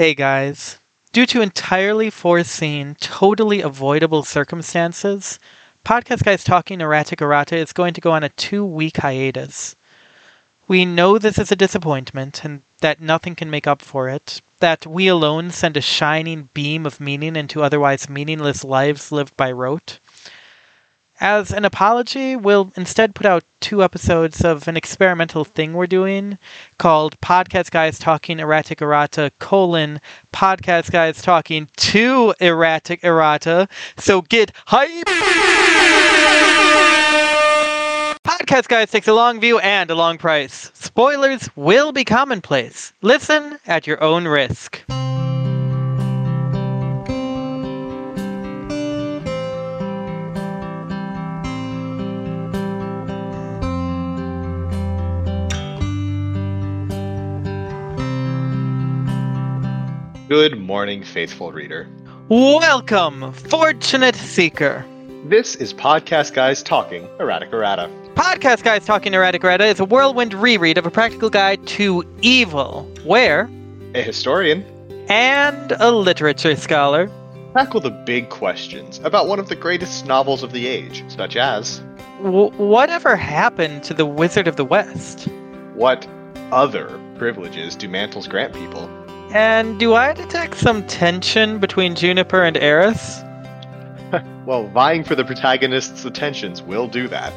Hey guys. Due to entirely foreseen, totally avoidable circumstances, Podcast Guys Talking Erratic Errata is going to go on a two week hiatus. We know this is a disappointment and that nothing can make up for it, that we alone send a shining beam of meaning into otherwise meaningless lives lived by rote. As an apology, we'll instead put out two episodes of an experimental thing we're doing called Podcast Guys Talking Erratic Errata colon Podcast Guys Talking to Erratic Errata. So get hype! Podcast Guys takes a long view and a long price. Spoilers will be commonplace. Listen at your own risk. Good morning, faithful reader. Welcome, Fortunate Seeker. This is Podcast Guys Talking Erratic Errata. Podcast Guys Talking Erratic Errata is a whirlwind reread of a practical guide to evil, where A historian and a literature scholar tackle the big questions about one of the greatest novels of the age, such as w- whatever happened to the Wizard of the West? what other privileges do mantles grant people? And do I detect some tension between Juniper and Heiress? Well, vying for the protagonist's attentions will do that.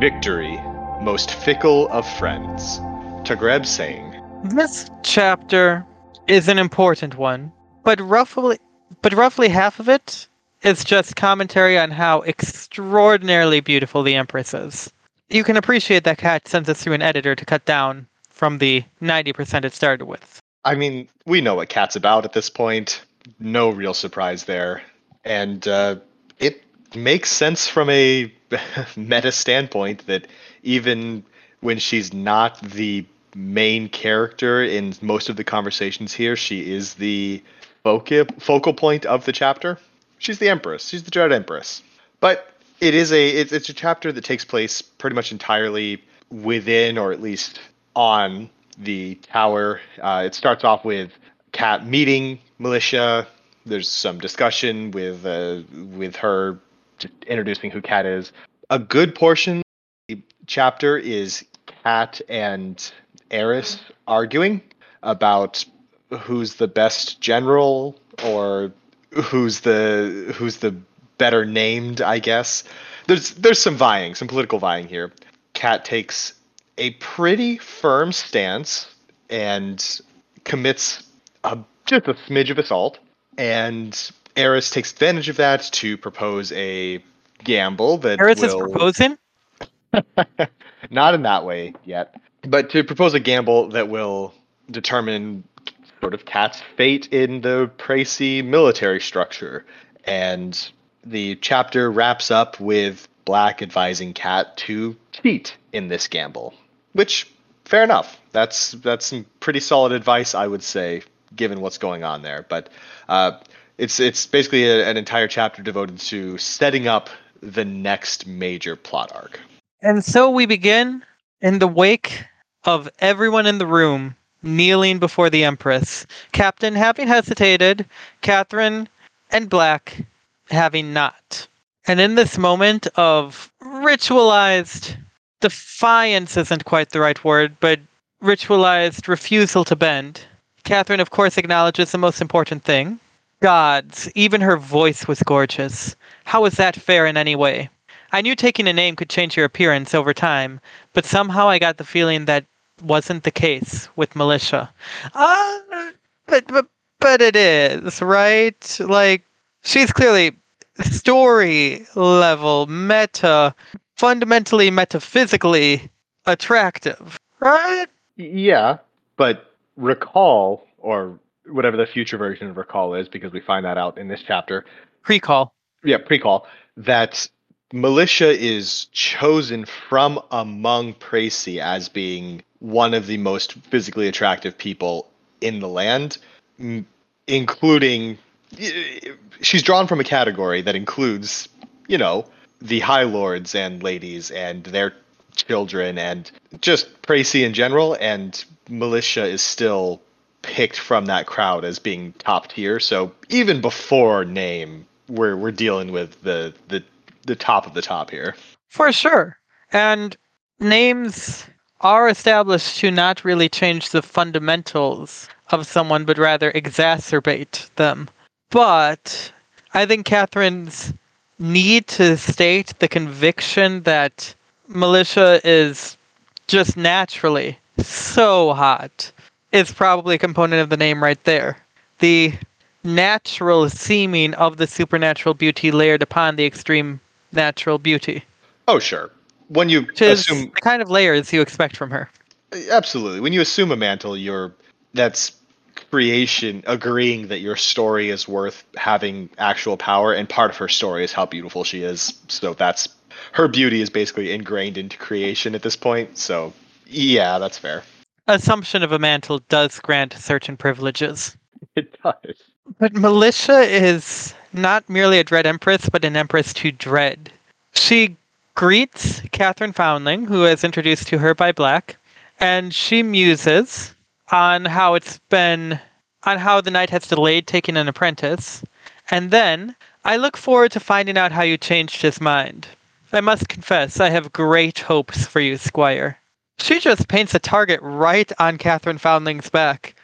Victory, most fickle of friends. Tagreb saying, This chapter is an important one, but roughly but roughly half of it is just commentary on how extraordinarily beautiful the Empress is. You can appreciate that Cat sends us through an editor to cut down from the 90% it started with. I mean, we know what Cat's about at this point. No real surprise there. And uh, it makes sense from a meta standpoint that even when she's not the main character in most of the conversations here, she is the focal focal point of the chapter. She's the Empress. She's the Dread Empress. But it is a it's, it's a chapter that takes place pretty much entirely within, or at least on the tower. Uh, it starts off with Cat meeting Malicia. There's some discussion with uh, with her introducing who Cat is. A good portion of the chapter is Cat and Heiress arguing about who's the best general or who's the who's the better named, I guess. There's there's some vying, some political vying here. Cat takes a pretty firm stance and commits a, just a smidge of assault. And Heiress takes advantage of that to propose a gamble that Heiress is proposing? not in that way yet, but to propose a gamble that will determine sort of Cat's fate in the Praesi military structure. And the chapter wraps up with Black advising Cat to cheat in this gamble, which fair enough. That's that's some pretty solid advice, I would say, given what's going on there. But uh, it's it's basically a, an entire chapter devoted to setting up the next major plot arc. And so we begin in the wake of everyone in the room kneeling before the Empress. Captain having hesitated, Catherine and Black having not. And in this moment of ritualized defiance isn't quite the right word, but ritualized refusal to bend, Catherine, of course, acknowledges the most important thing. Gods, even her voice was gorgeous. How was that fair in any way? I knew taking a name could change your appearance over time, but somehow I got the feeling that wasn't the case with Malicia. Uh, but, but, but it is, right? Like, she's clearly story level, meta, fundamentally metaphysically attractive, right? Yeah, but recall or whatever the future version of recall is, because we find that out in this chapter. Recall. Yeah, pre-call that Malicia is chosen from among Praesi as being one of the most physically attractive people in the land, including she's drawn from a category that includes, you know, the high lords and ladies and their children and just Praesi in general. And Malicia is still picked from that crowd as being top tier. So even before name, we're we're dealing with the the the top of the top here. For sure. And names are established to not really change the fundamentals of someone, but rather exacerbate them. But I think Catherine's need to state the conviction that Malicia is just naturally so hot is probably a component of the name right there. The natural seeming of the supernatural beauty layered upon the extreme natural beauty. Oh, sure. When you Which is assume the kind of layers you expect from her. absolutely, when you assume a mantle, you're that's creation agreeing that your story is worth having actual power, and part of her story is how beautiful she is. So that's her beauty is basically ingrained into creation at this point. So yeah, that's fair. Assumption of a mantle does grant certain privileges. It does. But Malicia is not merely a Dread Empress, but an Empress to dread. She greets Catherine Foundling, who is introduced to her by Black, and she muses on how it's been, on how the knight has delayed taking an apprentice. And then, I look forward to finding out how you changed his mind. I must confess, I have great hopes for you, Squire. She just paints a target right on Catherine Foundling's back.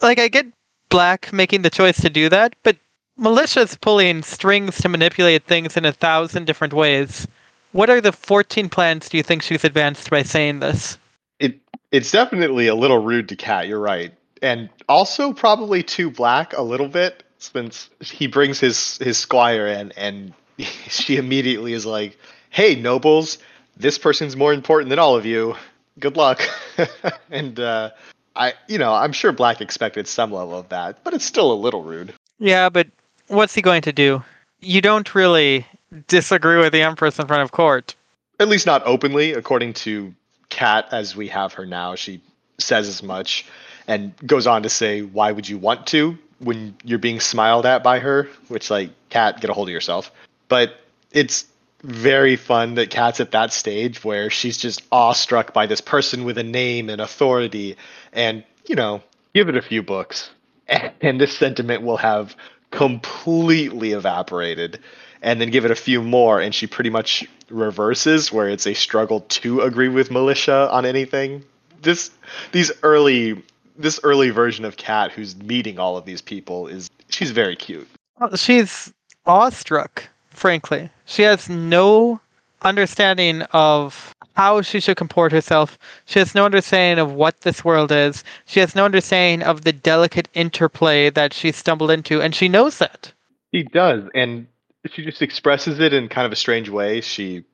Like, I get Black making the choice to do that, but Malicia's pulling strings to manipulate things in a thousand different ways. What are the 14 plans do you think she's advanced by saying this? It it's definitely a little rude to Cat. You're right, and also probably too black a little bit since he brings his his squire in, and she immediately is like, "Hey, nobles, this person's more important than all of you. Good luck." and uh, I, you know, I'm sure Black expected some level of that, but it's still a little rude. Yeah, but what's he going to do? You don't really disagree with the Empress in front of court. At least not openly, according to Kat, as we have her now. She says as much and goes on to say, Why would you want to when you're being smiled at by her? Which, like, Kat, get a hold of yourself. But it's very fun that Kat's at that stage where she's just awestruck by this person with a name and authority. And, you know, give it a few books, and this sentiment will have completely evaporated and then give it a few more and she pretty much reverses where it's a struggle to agree with Malicia on anything this these early this early version of cat who's meeting all of these people is she's very cute She's awestruck, frankly. She has no understanding of how she should comport herself. She has no understanding of what this world is. She has no understanding of the delicate interplay that she stumbled into, and she knows that. She does, and she just expresses it in kind of a strange way. She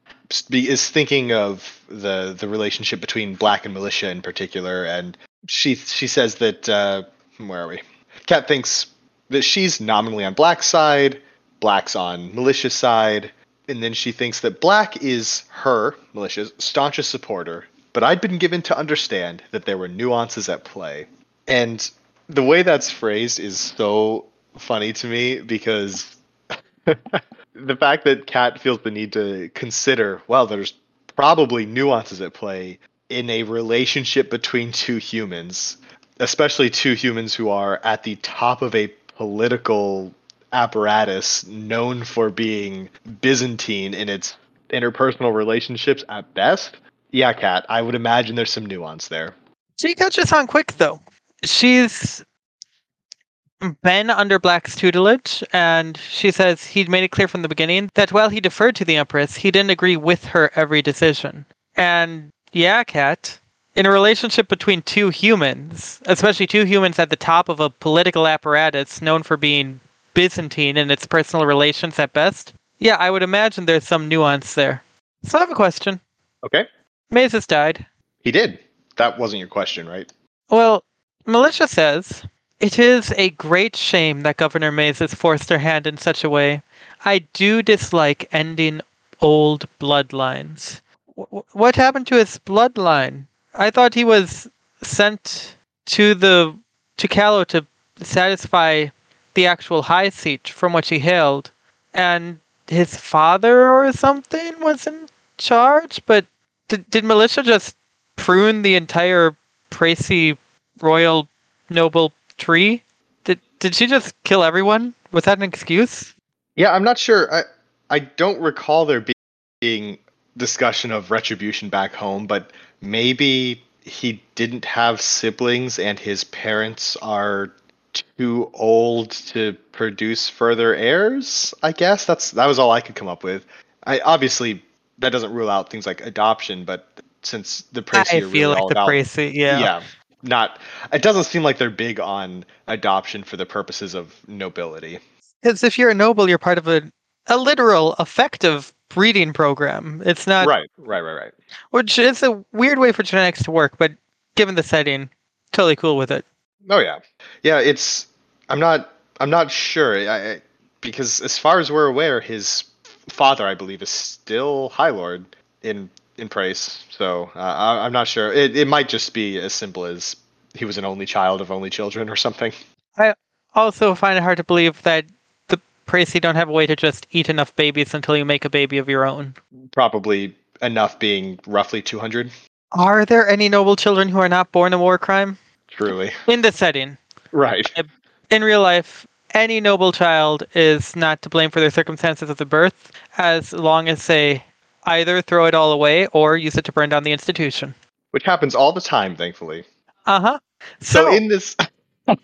is thinking of the the relationship between Black and Malicia in particular, and she she says that uh, where are we? Kat thinks that she's nominally on Black's side, Black's on Malicia's side, and then she thinks that Black is her Malicia's staunchest supporter. But I'd been given to understand that there were nuances at play, and the way that's phrased is so funny to me because the fact that Kat feels the need to consider, well, there's probably nuances at play in a relationship between two humans, especially two humans who are at the top of a political apparatus known for being Byzantine in its interpersonal relationships at best. Yeah, Kat, I would imagine there's some nuance there. She catches on quick, though. She's been under Black's tutelage, and she says he'd made it clear from the beginning that while he deferred to the Empress, he didn't agree with her every decision. And yeah, Kat, in a relationship between two humans, especially two humans at the top of a political apparatus known for being Byzantine in its personal relations at best, yeah, I would imagine there's some nuance there. So I have a question. Okay. Maze has died. He did. That wasn't your question, right? Well, Malicia says, It is a great shame that Governor Mays has forced her hand in such a way. I do dislike ending old bloodlines. W- what happened to his bloodline? I thought he was sent to the to Callow to satisfy the actual high seat from which he hailed, and his father or something was in charge, but Did, did Malicia just prune the entire Praesi royal noble tree? Did did she just kill everyone? Was that an excuse? Yeah, I'm not sure. I I don't recall there being discussion of retribution back home, but maybe he didn't have siblings and his parents are too old to produce further heirs. I guess that's that was all I could come up with. I obviously that doesn't rule out things like adoption, but since the Praesi I are feel really like the about, Praesi, yeah. yeah, not. It doesn't seem like they're big on adoption for the purposes of nobility. Because if you're a noble, you're part of a a literal, effective breeding program. It's not, right, right, right, right. which is a weird way for genetics to work, but given the setting, totally cool with it. Oh yeah, yeah. It's I'm not I'm not sure I, because as far as we're aware, his father, I believe, is still High Lord in in Praes. So uh, I, I'm not sure. It it might just be as simple as he was an only child of only children or something. I also, find it hard to believe that the Praesi don't have a way to just eat enough babies until you make a baby of your own. Probably enough being roughly 200. Are there any noble children who are not born a war crime? Truly. In this setting, Right. in real life, any noble child is not to blame for their circumstances of the birth, as long as they either throw it all away or use it to burn down the institution. Which happens all the time, thankfully. Uh huh. So, So, in this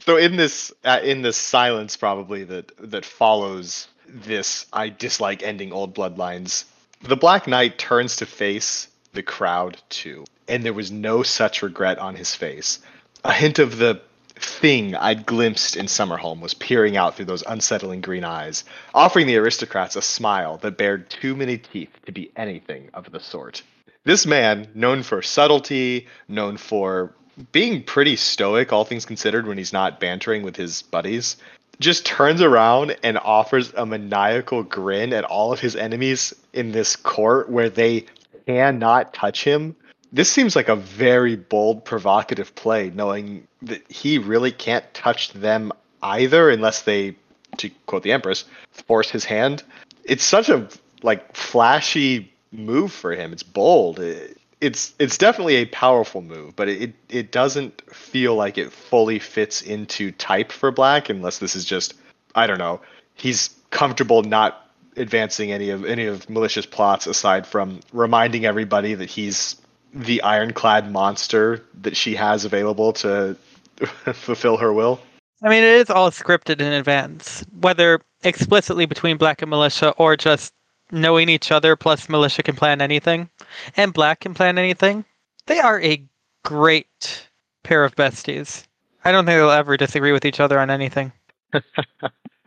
so in this uh, in this silence probably that that follows this i dislike ending old bloodlines the black knight turns to face the crowd too and there was no such regret on his face a hint of the thing i'd glimpsed in summerholm was peering out through those unsettling green eyes offering the aristocrats a smile that bared too many teeth to be anything of the sort this man known for subtlety known for being pretty stoic, all things considered, when he's not bantering with his buddies, just turns around and offers a maniacal grin at all of his enemies in this court where they cannot touch him. This seems like a very bold, provocative play, knowing that he really can't touch them either unless they, to quote the Empress, force his hand. It's such a like flashy move for him. It's bold. It- it's it's definitely a powerful move, but it it doesn't feel like it fully fits into type for Black unless this is just I don't know. He's comfortable not advancing any of any of Malicia's plots aside from reminding everybody that he's the ironclad monster that she has available to fulfill her will. I mean, it is all scripted in advance, whether explicitly between Black and Malicia or just knowing each other, plus Malicia can plan anything, and Black can plan anything. They are a great pair of besties. I don't think they'll ever disagree with each other on anything.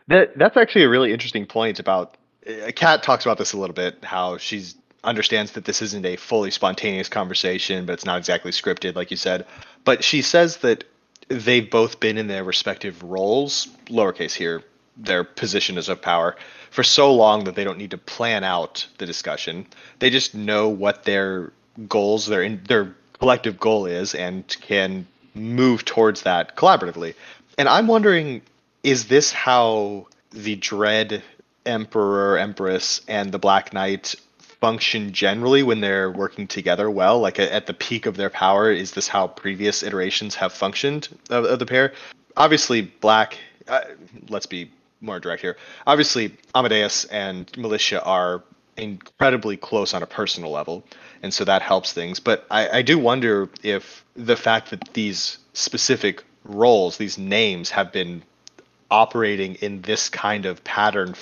That that's actually a really interesting point about. Uh, Kat talks about this a little bit. How she's understands that this isn't a fully spontaneous conversation, but it's not exactly scripted, like you said. But she says that they've both been in their respective roles, lowercase here, their position is of power, for so long that they don't need to plan out the discussion. They just know what their goals, their in, their collective goal is, and can move towards that collaboratively. And I'm wondering, is this how the Dread Emperor, Empress, and the Black Knight function generally when they're working together well? Like at the peak of their power, is this how previous iterations have functioned of, of the pair? Obviously, Black. Uh, let's be more direct here. Obviously, Amadeus and Malicia are incredibly close on a personal level, and so that helps things. But I, I do wonder if the fact that these specific roles, these names, have been operating in this kind of pattern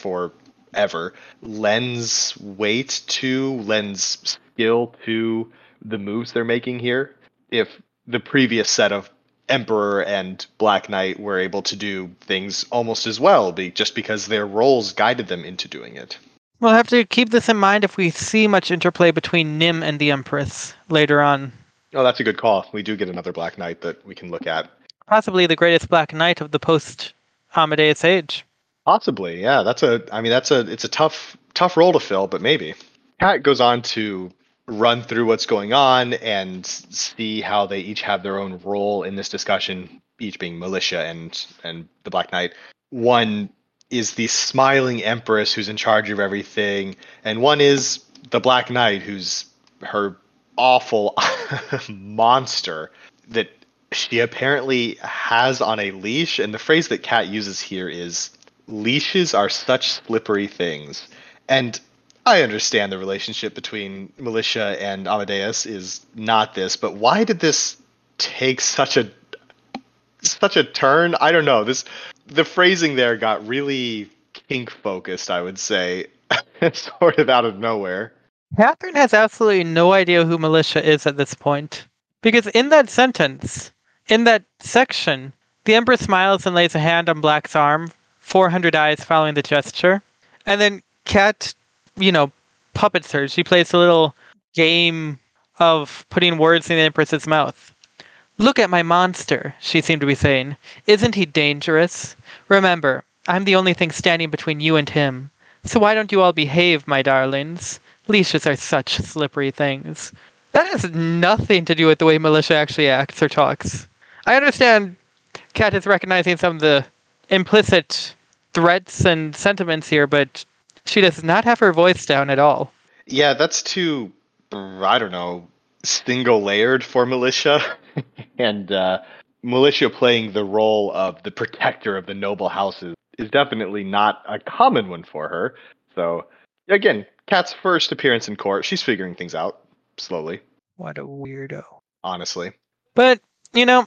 forever lends weight to, lends skill to the moves they're making here. If the previous set of Emperor and Black Knight were able to do things almost as well, be, just because their roles guided them into doing it. We'll have to keep this in mind if we see much interplay between Nim and the Empress later on. Oh, that's a good call. We do get another Black Knight that we can look at. Possibly the greatest Black Knight of the post Amadeus age. Possibly, yeah. That's a. I mean, that's a. It's a tough, tough role to fill, but maybe. Kat goes on to run through what's going on and see how they each have their own role in this discussion. Each being Malicia and and the Black Knight. One is the smiling empress who's in charge of everything, and one is the Black Knight who's her awful monster that she apparently has on a leash. And the phrase that Kat uses here is leashes are such slippery things. And I understand the relationship between Malicia and Amadeus is not this, but why did this take such a such a turn? I don't know. This the phrasing there got really kink focused, I would say, sort of out of nowhere. Catherine has absolutely no idea who Malicia is at this point. Because in that sentence, in that section, the Empress smiles and lays a hand on Black's arm, 400 eyes following the gesture. And then Kat, you know, puppets her. She plays a little game of putting words in the Empress's mouth. Look at my monster, she seemed to be saying. Isn't he dangerous? Remember, I'm the only thing standing between you and him. So why don't you all behave, my darlings? Leashes are such slippery things. That has nothing to do with the way Malicia actually acts or talks. I understand Kat is recognizing some of the implicit threats and sentiments here, but she does not have her voice down at all. Yeah, that's too, I don't know, single layered for Malicia. and uh, Malicia playing the role of the protector of the noble houses is definitely not a common one for her. So, again, Kat's first appearance in court, she's figuring things out slowly. What a weirdo. Honestly. But, you know,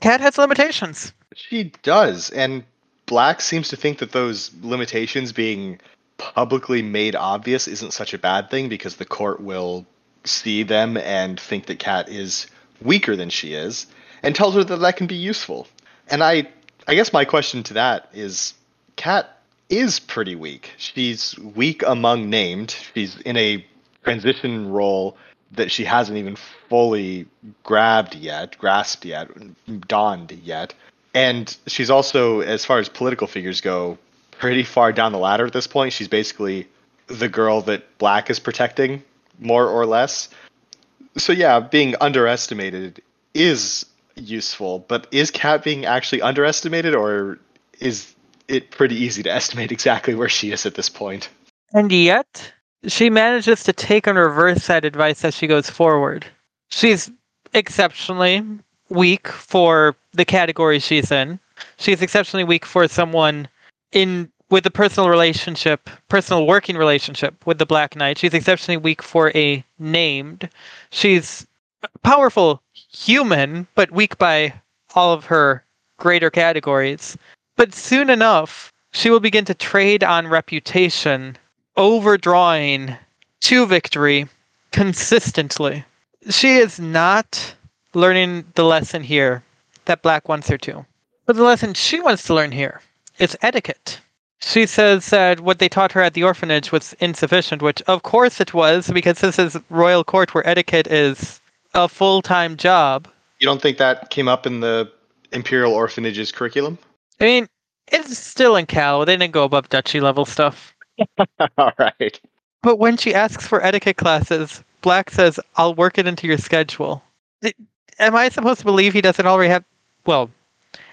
Kat has limitations. She does, and Black seems to think that those limitations being publicly made obvious isn't such a bad thing because the court will see them and think that Kat is weaker than she is and tells her that that can be useful. And I I guess my question to that is Kat is pretty weak. She's weak among named. She's in a transition role that she hasn't even fully grabbed yet, grasped yet, donned yet. And she's also, as far as political figures go, pretty far down the ladder at this point. She's basically the girl that Black is protecting, more or less. So yeah, being underestimated is useful, but is Cat being actually underestimated, or is it pretty easy to estimate exactly where she is at this point. And yet, she manages to take and reverse that advice as she goes forward. She's exceptionally weak for the category she's in. She's exceptionally weak for someone in with a personal relationship, personal working relationship with the Black Knight. She's exceptionally weak for a named. She's powerful human, but weak by all of her greater categories. But soon enough, she will begin to trade on reputation, overdrawing to victory consistently. She is not learning the lesson here that Black wants her to. But the lesson she wants to learn here is etiquette. She says that what they taught her at the orphanage was insufficient, which of course it was, because this is royal court where etiquette is a full time job. You don't think that came up in the Imperial Orphanage's curriculum? I mean, it's still in Cal. They didn't go above duchy level stuff. All right. But when she asks for etiquette classes, Black says, I'll work it into your schedule. Am I supposed to believe he doesn't already have. Well,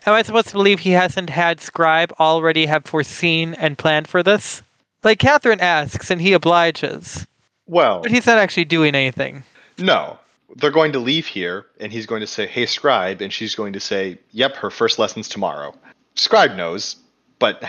am I supposed to believe he hasn't had Scribe already have foreseen and planned for this? Like Catherine asks, and he obliges. Well. But he's not actually doing anything. No. They're going to leave here, and he's going to say, Hey, Scribe, and she's going to say, Yep, her first lesson's tomorrow. Scribe knows, but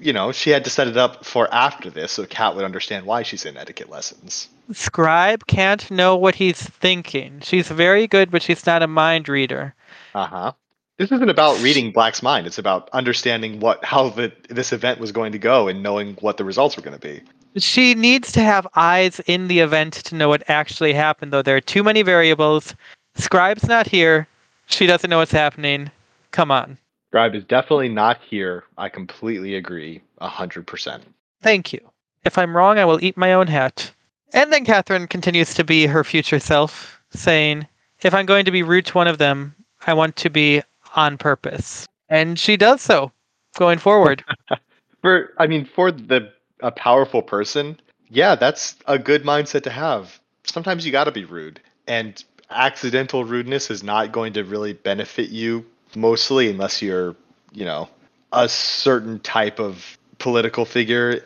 you know, she had to set it up for after this so Kat would understand why she's in etiquette lessons. Scribe can't know what he's thinking. She's very good, but she's not a mind reader. Uh huh. This isn't about reading Black's mind. It's about understanding what how the, this event was going to go and knowing what the results were going to be. She needs to have eyes in the event to know what actually happened, though. There are too many variables. Scribe's not here. She doesn't know what's happening. Come on. Scribe is definitely not here. I completely agree. A hundred percent. Thank you. If I'm wrong, I will eat my own hat. And then Catherine continues to be her future self, saying, If I'm going to be rude to one of them, I want to be on purpose. And she does so going forward. for I mean, for the a powerful person, yeah, that's a good mindset to have. Sometimes you gotta be rude. And accidental rudeness is not going to really benefit you mostly, unless you're, you know, a certain type of political figure.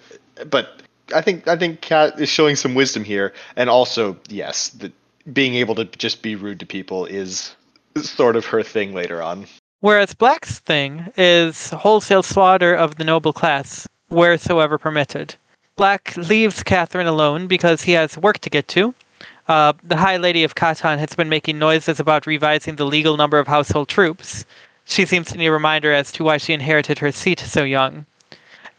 But I think I think Cat is showing some wisdom here, and also yes, the, being able to just be rude to people is sort of her thing later on. Whereas Black's thing is wholesale slaughter of the noble class wheresoever permitted. Black leaves Catherine alone because he has work to get to. Uh, the High Lady of Kahtan has been making noises about revising the legal number of household troops. She seems to need a reminder as to why she inherited her seat so young.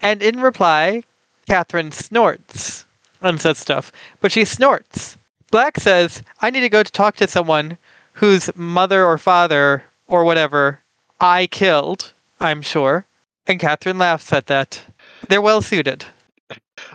And in reply, Catherine snorts and says stuff, but she snorts. Black says, I need to go to talk to someone whose mother or father or whatever I killed, I'm sure. And Catherine laughs at that. They're well suited.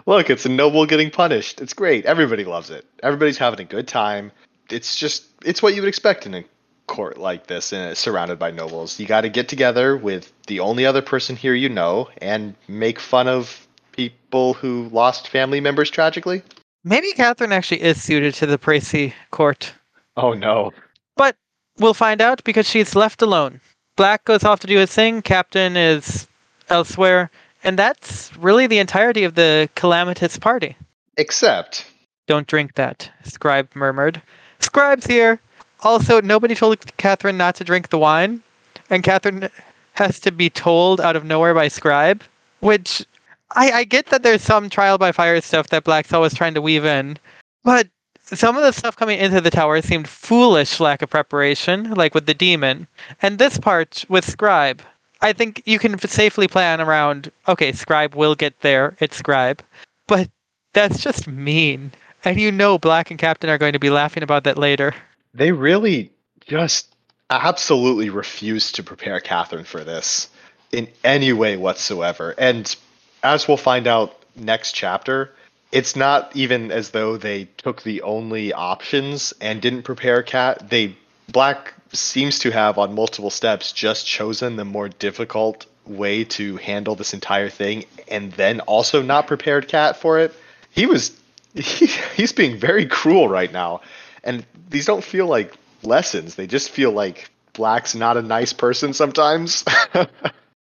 Look, it's a noble getting punished. It's great. Everybody loves it. Everybody's having a good time. It's just, it's what you would expect in a court like this, and surrounded by nobles. You got to get together with the only other person here you know and make fun of people who lost family members tragically. Maybe Catherine actually is suited to the Praesi court. Oh no. But we'll find out because she's left alone. Black goes off to do his thing. Captain is elsewhere. And that's really the entirety of the calamitous party. Except. Don't drink that, Scribe murmured. Scribe's here. Also, nobody told Catherine not to drink the wine. And Catherine has to be told out of nowhere by Scribe, which I, I get that there's some trial by fire stuff that Black's always trying to weave in. But some of the stuff coming into the tower seemed foolish lack of preparation, like with the demon. And this part with Scribe, I think you can safely plan around. Okay, Scribe will get there. It's Scribe, but that's just mean. And you know, Black and Captain are going to be laughing about that later. They really just absolutely refuse to prepare Catherine for this in any way whatsoever. And as we'll find out next chapter, it's not even as though they took the only options and didn't prepare Cat. They Black seems to have on multiple steps just chosen the more difficult way to handle this entire thing and then also not prepared Cat for it. He was he, he's being very cruel right now. And these don't feel like lessons. They just feel like Black's not a nice person sometimes.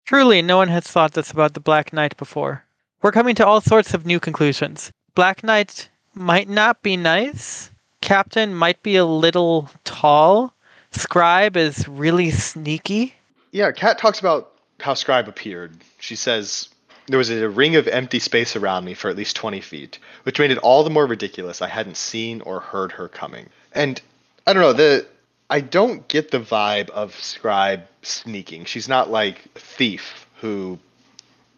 Truly, no one has thought this about the Black Knight before. We're coming to all sorts of new conclusions. Black Knight might not be nice. Captain might be a little tall. Scribe is really sneaky. Yeah, Kat talks about how Scribe appeared. She says, There was a ring of empty space around me for at least 20 feet, which made it all the more ridiculous I hadn't seen or heard her coming. And I don't know, the I don't get the vibe of Scribe sneaking. She's not like a Thief who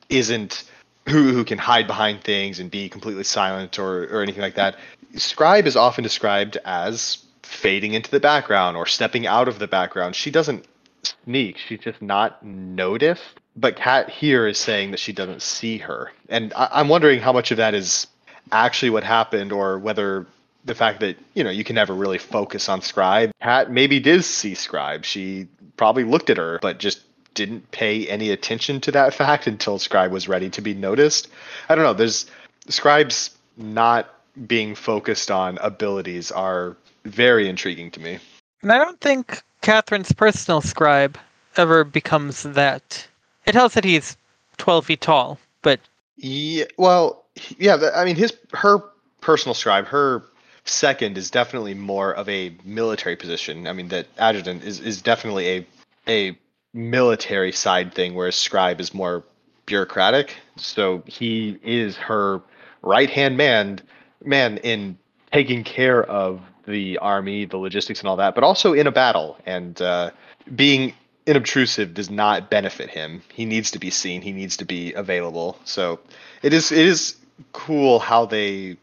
isn't who who can hide behind things and be completely silent or or anything like that. Scribe is often described as fading into the background or stepping out of the background. She doesn't sneak. She's just not noticed. But Kat here is saying that she doesn't see her, and I, I'm wondering how much of that is actually what happened, or whether the fact that you know you can never really focus on Scribe. Kat maybe did see Scribe. She probably looked at her, but just didn't pay any attention to that fact until Scribe was ready to be noticed. I don't know. There's Scribe's not being focused on abilities are very intriguing to me. And I don't think Catherine's personal scribe ever becomes that. It tells that he's 12 feet tall, but. Yeah, well, yeah, I mean, his her personal scribe, her second is definitely more of a military position. I mean, that adjutant is, is definitely a a military side thing, whereas scribe is more bureaucratic. So he is her right hand man man in taking care of the army, the logistics, and all that, but also in a battle. And uh, being inobtrusive does not benefit him. He needs to be seen. He needs to be available. So it is it is cool how they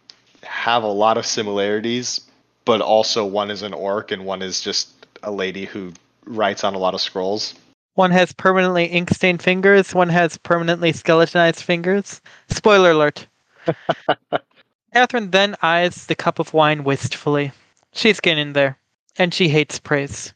have a lot of similarities, but also one is an orc and one is just a lady who writes on a lot of scrolls. One has permanently ink stained fingers, one has permanently skeletonized fingers. Spoiler alert. Catherine then eyes the cup of wine wistfully. She's getting there, and she hates praise.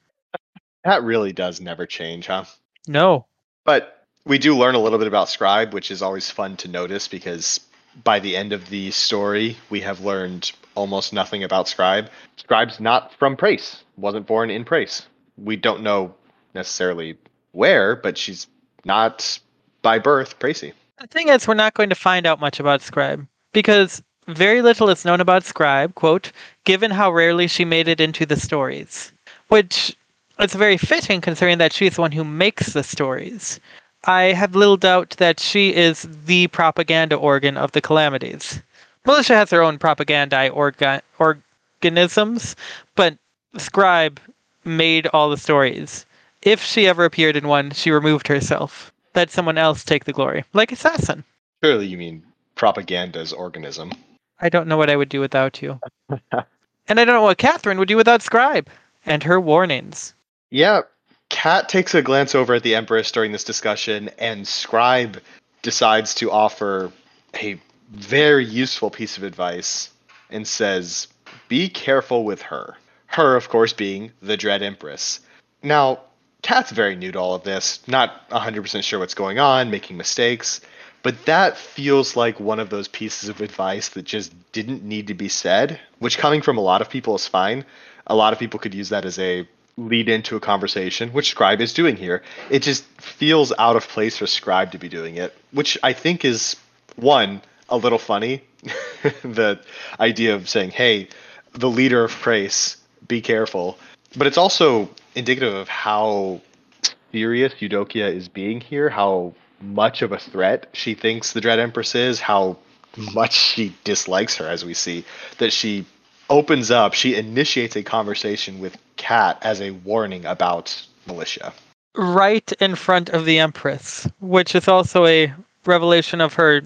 That really does never change, huh? No. But we do learn a little bit about Scribe, which is always fun to notice because by the end of the story, we have learned almost nothing about Scribe. Scribe's not from Praes, wasn't born in Praes. We don't know necessarily where, but she's not by birth Praesi. The thing is, we're not going to find out much about Scribe because very little is known about Scribe, quote, given how rarely she made it into the stories. Which is very fitting considering that she's the one who makes the stories. I have little doubt that she is the propaganda organ of the calamities. Malicia has their own propaganda orga- organisms, but Scribe made all the stories. If she ever appeared in one, she removed herself. Let someone else take the glory, like Assassin. Surely you mean propaganda's organism. I don't know what I would do without you. and I don't know what Catherine would do without Scribe and her warnings. Yeah, Cat takes a glance over at the Empress during this discussion, and Scribe decides to offer a very useful piece of advice and says, Be careful with her. Her, of course, being the Dread Empress. Now, Cat's very new to all of this, not 100% sure what's going on, making mistakes, but that feels like one of those pieces of advice that just didn't need to be said, which coming from a lot of people is fine. A lot of people could use that as a lead into a conversation, which Scribe is doing here. It just feels out of place for Scribe to be doing it, which I think is one a little funny. the idea of saying, "Hey, the leader of Praes, be careful," but it's also indicative of how serious Eudokia is being here, how much of a threat she thinks the Dread Empress is, how much she dislikes her, as we see that she opens up, she initiates a conversation with Kat as a warning about Malicia. Right in front of the Empress, which is also a revelation of her,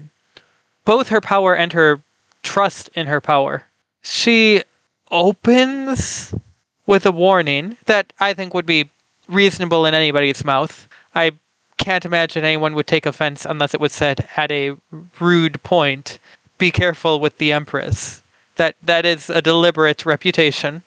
both her power and her trust in her power. She opens with a warning that I think would be reasonable in anybody's mouth. I can't imagine anyone would take offense unless it was said at a rude point. Be careful with the Empress. That that is a deliberate reputation.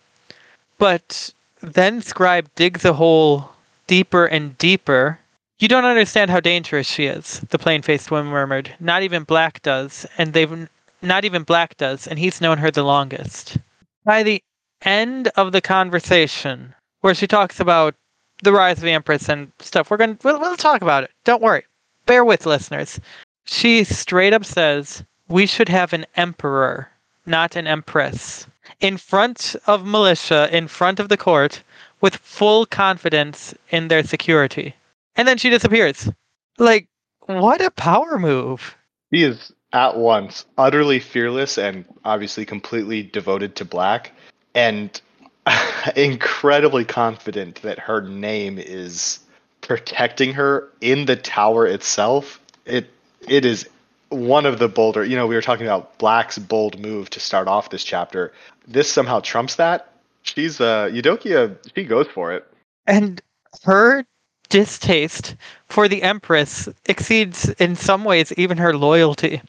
But then Scribe digs a hole deeper and deeper. You don't understand how dangerous she is, the plain faced woman murmured. Not even Black does, and they've not even Black does, and he's known her the longest. By the end of the conversation, where she talks about the rise of the Empress and stuff, we're gonna we'll, we'll talk about it. Don't worry. Bear with listeners. She straight up says we should have an emperor, not an empress in front of Malicia, in front of the court, with full confidence in their security. And then she disappears. Like, what a power move. He is at once utterly fearless and obviously completely devoted to black and incredibly confident that her name is protecting her in the tower itself. It it is one of the bolder, you know, we were talking about Black's bold move to start off this chapter. This somehow trumps that. She's uh Eudokia, she goes for it. And her distaste for the Empress exceeds in some ways even her loyalty.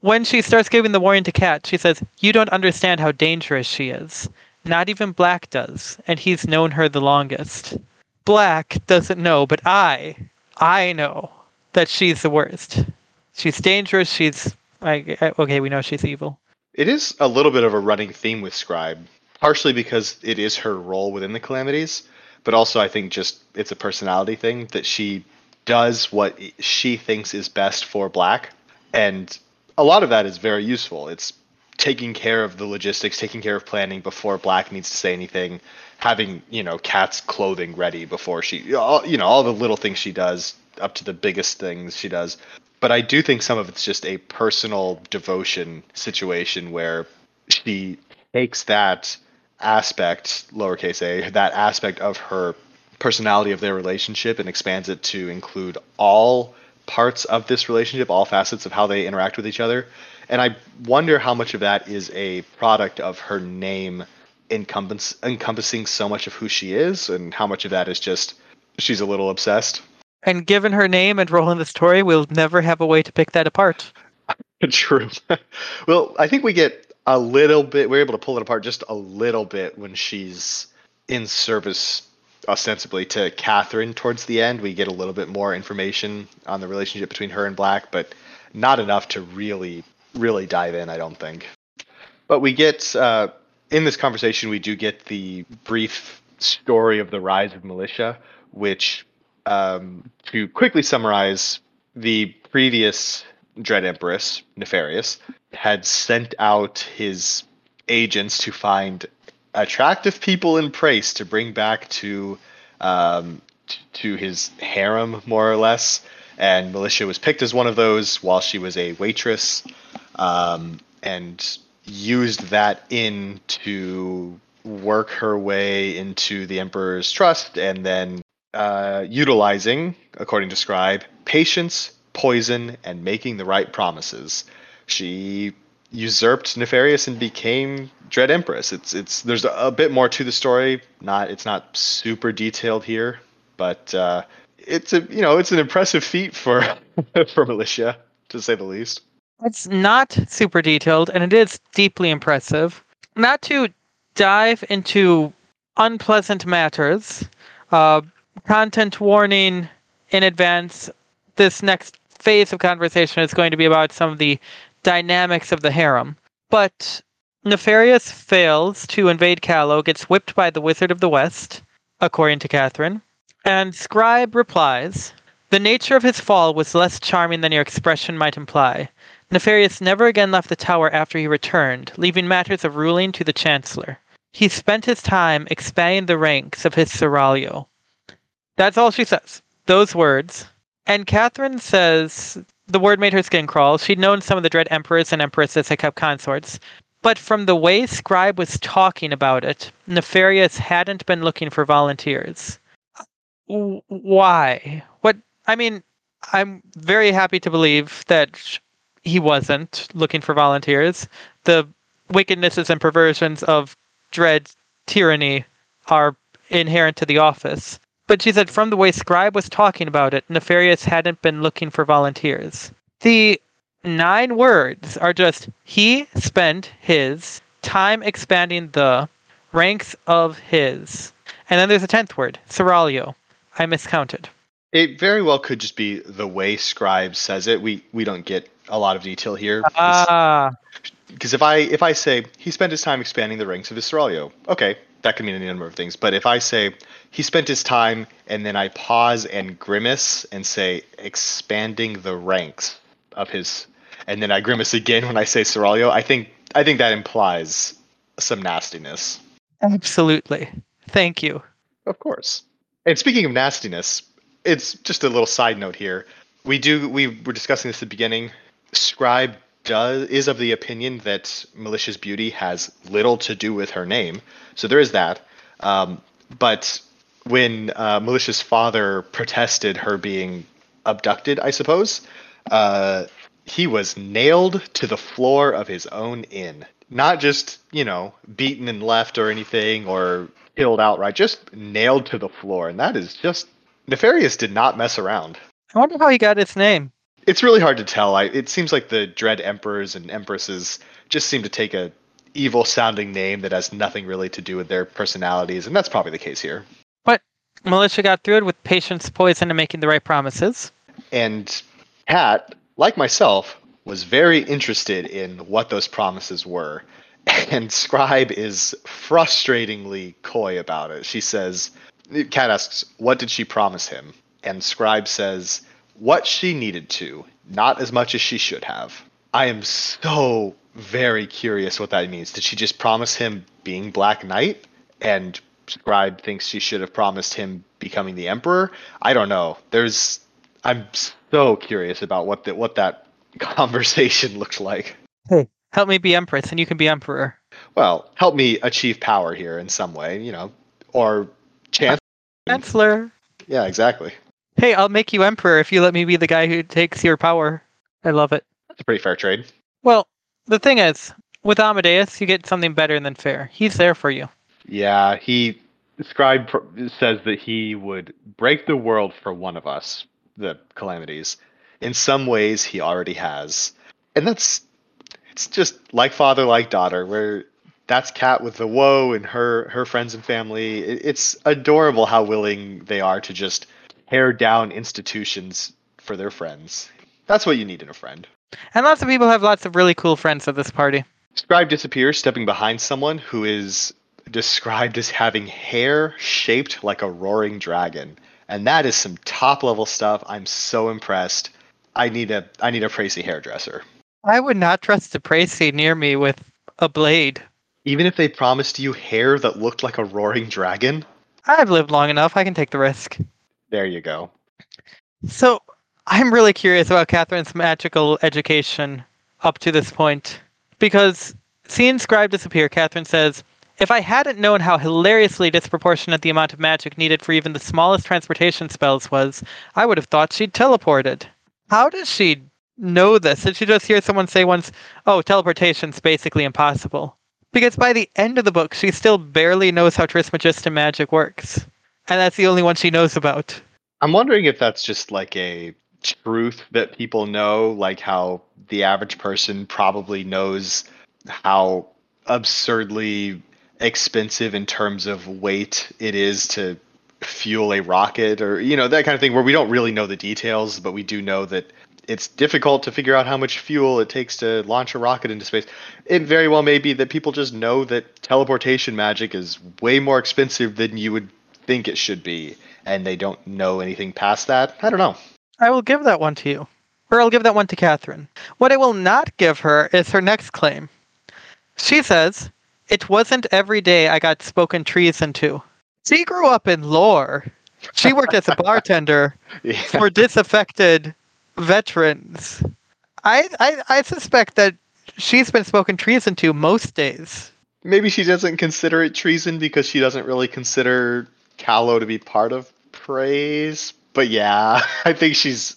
When she starts giving the warning to Cat, she says, You don't understand how dangerous she is. Not even Black does, and he's known her the longest. Black doesn't know, but I, I know that she's the worst. She's dangerous. She's like okay, we know she's evil. It is a little bit of a running theme with Scribe, partially because it is her role within the Calamities, but also I think just it's a personality thing that she does what she thinks is best for Black, and a lot of that is very useful. It's taking care of the logistics, taking care of planning before Black needs to say anything, having you know Cat's clothing ready before she, you know, all the little things she does up to the biggest things she does but I do think some of it's just a personal devotion situation where she takes that aspect, lowercase a, that aspect of her personality of their relationship and expands it to include all parts of this relationship, all facets of how they interact with each other. And I wonder how much of that is a product of her name encompass, encompassing so much of who she is, and how much of that is just she's a little obsessed. And given her name and role in the story, we'll never have a way to pick that apart. True. well, I think we get a little bit, we're able to pull it apart just a little bit when she's in service ostensibly to Catherine towards the end. We get a little bit more information on the relationship between her and Black, but not enough to really, really dive in, I don't think. But we get, uh, in this conversation, we do get the brief story of the rise of Malicia, which um, to quickly summarize, the previous Dread Empress, Nefarious, had sent out his agents to find attractive people in Praes to bring back to um, t- to his harem, more or less. And Malicia was picked as one of those while she was a waitress, um, and used that in to work her way into the Emperor's trust, and then uh, utilizing, according to Scribe, patience, poison, and making the right promises. She usurped Nefarious and became Dread Empress. It's it's there's a, bit more to the story. Not it's not super detailed here, but uh, it's a you know it's an impressive feat for for Malicia to say the least. It's not super detailed, and it is deeply impressive. Not to dive into unpleasant matters, uh, content warning in advance. This next phase of conversation is going to be about some of the dynamics of the harem. But Nefarious fails to invade Callow, gets whipped by the Wizard of the West, according to Catherine. And Scribe replies The nature of his fall was less charming than your expression might imply. Nefarious never again left the tower after he returned, leaving matters of ruling to the Chancellor. He spent his time expanding the ranks of his seraglio. That's all she says. Those words. And Catherine says the word made her skin crawl. She'd known some of the dread emperors and empresses had kept consorts. But from the way Scribe was talking about it, Nefarious hadn't been looking for volunteers. Why? What? I mean, I'm very happy to believe that he wasn't looking for volunteers. The wickednesses and perversions of dread tyranny are inherent to the office. But she said from the way Scribe was talking about it, Nefarious hadn't been looking for volunteers. The nine words are just he spent his time expanding the ranks of his. And then there's a tenth word, Seraglio. I miscounted. It very well could just be the way Scribe says it. We we don't get a lot of detail here. Ah, because if I if I say he spent his time expanding the ranks of his seraglio, okay, that could mean any number of things. But if I say he spent his time and then I pause and grimace and say expanding the ranks of his, and then I grimace again when I say seraglio, I think I think that implies some nastiness. absolutely. Thank you. Of course. And speaking of nastiness, it's just a little side note here. We do we were discussing this at the beginning. Scribe does is of the opinion that Malicia's Beauty has little to do with her name, so there is that. Um, but when uh, Malicia's father protested her being abducted, I suppose, uh, he was nailed to the floor of his own inn. Not just you know beaten and left or anything or killed outright, just nailed to the floor, and that is just Nefarious did not mess around. I wonder how he got its name. It's really hard to tell. I, it seems like the dread emperors and empresses just seem to take a evil sounding name that has nothing really to do with their personalities, and that's probably the case here. But Malicia got through it with patience, poison, and making the right promises. And Kat, like myself, was very interested in what those promises were. And Scribe is frustratingly coy about it. She says, Kat asks, What did she promise him? And Scribe says, What she needed to, not as much as she should have. I am so very curious what that means. Did she just promise him being Black Knight? And Scribe thinks she should have promised him becoming the Emperor? I don't know. There's I'm so curious about what that what that conversation looks like. Hey, help me be Empress, and you can be Emperor. Well, help me achieve power here in some way, you know, or chance. Chancellor. Yeah, exactly. Hey, I'll make you Emperor if you let me be the guy who takes your power. I love it. That's a pretty fair trade. Well, the thing is, with Amadeus, you get something better than fair. He's there for you. Yeah, he Scribe pr- says that he would break the world for one of us, the calamities. In some ways, he already has, and that's it's just like father, like daughter. Where that's Kat with the woe and her her friends and family. It, it's adorable how willing they are to just tear down institutions for their friends. That's what you need in a friend. And lots of people have lots of really cool friends at this party. Scribe disappears, stepping behind someone who is described as having hair shaped like a roaring dragon. And that is some top level stuff. I'm so impressed. I need a I need a Praesi hairdresser. I would not trust a Praesi near me with a blade. Even if they promised you hair that looked like a roaring dragon. I've lived long enough. I can take the risk. There you go. So I'm really curious about Catherine's magical education up to this point. Because seeing Scribe disappear, Catherine says, If I hadn't known how hilariously disproportionate the amount of magic needed for even the smallest transportation spells was, I would have thought she'd teleported. How does she know this? Did she just hear someone say once, Oh, teleportation's basically impossible? Because by the end of the book, she still barely knows how Trismegistan magic works. And that's the only one she knows about. I'm wondering if that's just like a truth that people know, like how the average person probably knows how absurdly expensive in terms of weight it is to fuel a rocket or you know that kind of thing where we don't really know the details but we do know that it's difficult to figure out how much fuel it takes to launch a rocket into space. It very well may be that people just know that teleportation magic is way more expensive than you would think it should be, and they don't know anything past that. I don't know. I will give that one to you. Or I'll give that one to Catherine. What I will not give her is her next claim. She says, It wasn't every day I got spoken treason to. She grew up in Laure. She worked as a bartender Yeah. for disaffected veterans. I, I I suspect that she's been spoken treason to most days. Maybe she doesn't consider it treason because she doesn't really consider Callow to be part of Praes. But yeah, I think she's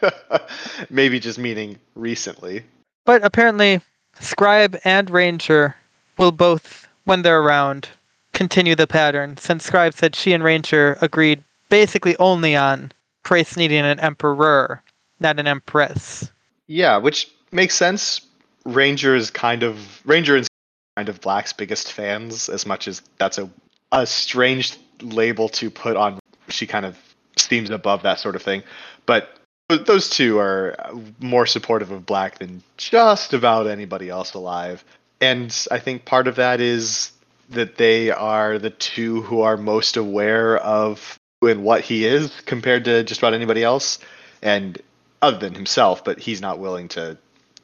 maybe just meaning recently. But apparently, Scribe and Ranger will both, when they're around, continue the pattern, since Scribe said she and Ranger agreed basically only on Praes needing an emperor, not an empress. Yeah, which makes sense. Ranger is kind of Ranger and kind of Black's biggest fans, as much as that's a a strange label to put on. She kind of seems above that sort of thing, but those two are more supportive of Black than just about anybody else alive. And I think part of that is that they are the two who are most aware of who and what he is compared to just about anybody else. And other than himself, but he's not willing to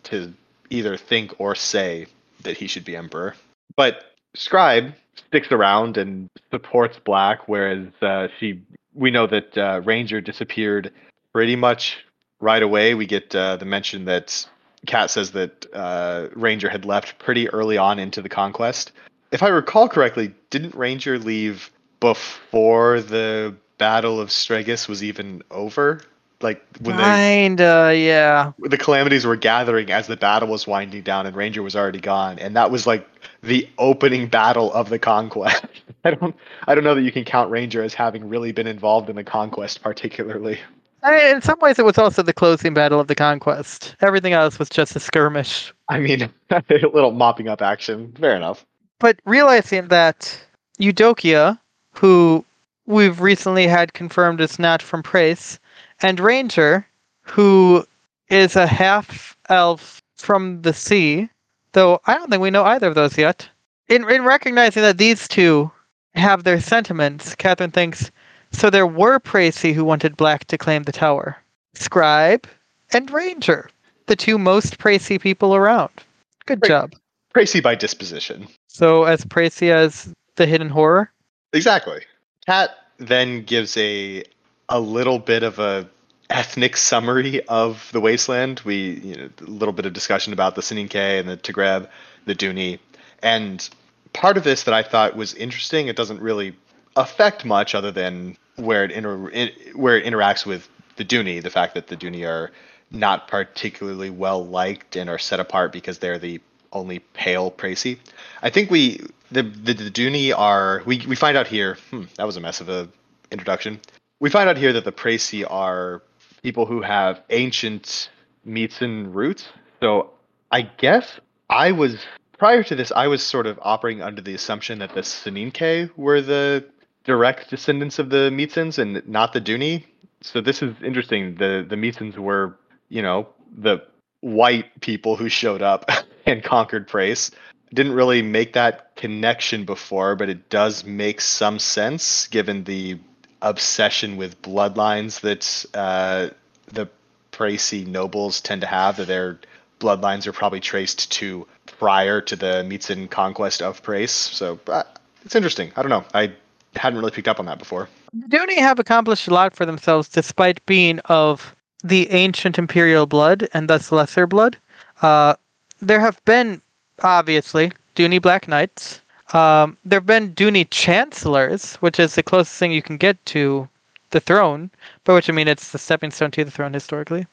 to either think or say that he should be emperor. But Scribe sticks around and supports Black, whereas uh, she we know that uh, Ranger disappeared pretty much right away. We get uh, the mention that Kat says that uh, Ranger had left pretty early on into the conquest. If I recall correctly, didn't Ranger leave before the Battle of Streges was even over? Like when they Kinda, yeah. the calamities were gathering as the battle was winding down and Ranger was already gone and that was like the opening battle of the conquest. I don't I don't know that you can count Ranger as having really been involved in the conquest particularly. I mean, in some ways, it was also the closing battle of the conquest. Everything else was just a skirmish. I mean, a little mopping up action. Fair enough. But realizing that Eudokia, who we've recently had confirmed is not from Praes, and Ranger, who is a half elf from the sea, though I don't think we know either of those yet. In, in recognizing that these two have their sentiments, Catherine thinks so there were Praesi who wanted Black to claim the tower. Scribe and Ranger, the two most Praesi people around. Good Right. job. Praesi by disposition. So as Praesi as the hidden horror? Exactly. Kat then gives a a little bit of a ethnic summary of the wasteland. We you know a little bit of discussion about the Soninke and the Taghreb, the Duni, and part of this that I thought was interesting. It doesn't really affect much other than where it, inter- it where it interacts with the Duni. The fact that the Duni are not particularly well liked and are set apart because they're the only pale Praesi. I think we the the, the Duni are we we find out here. Hmm, that was a mess of a introduction. We find out here that the Praesi are people who have ancient Miezan roots. So I guess I was prior to this, I was sort of operating under the assumption that the Soninke were the direct descendants of the Miezans and not the Duni. So this is interesting. The the Miezans were, you know, the white people who showed up and conquered Praes. Didn't really make that connection before, but it does make some sense given the obsession with bloodlines that uh, the Praesi nobles tend to have, that their bloodlines are probably traced to prior to the Miezan conquest of Praes. So uh, it's interesting. I don't know. I hadn't really picked up on that before. The Duni have accomplished a lot for themselves despite being of the ancient imperial blood and thus lesser blood. Uh, there have been, obviously, Duni Black Knights. Um, there have been Duni Chancellors, which is the closest thing you can get to the throne, by which I mean it's the stepping stone to the throne historically.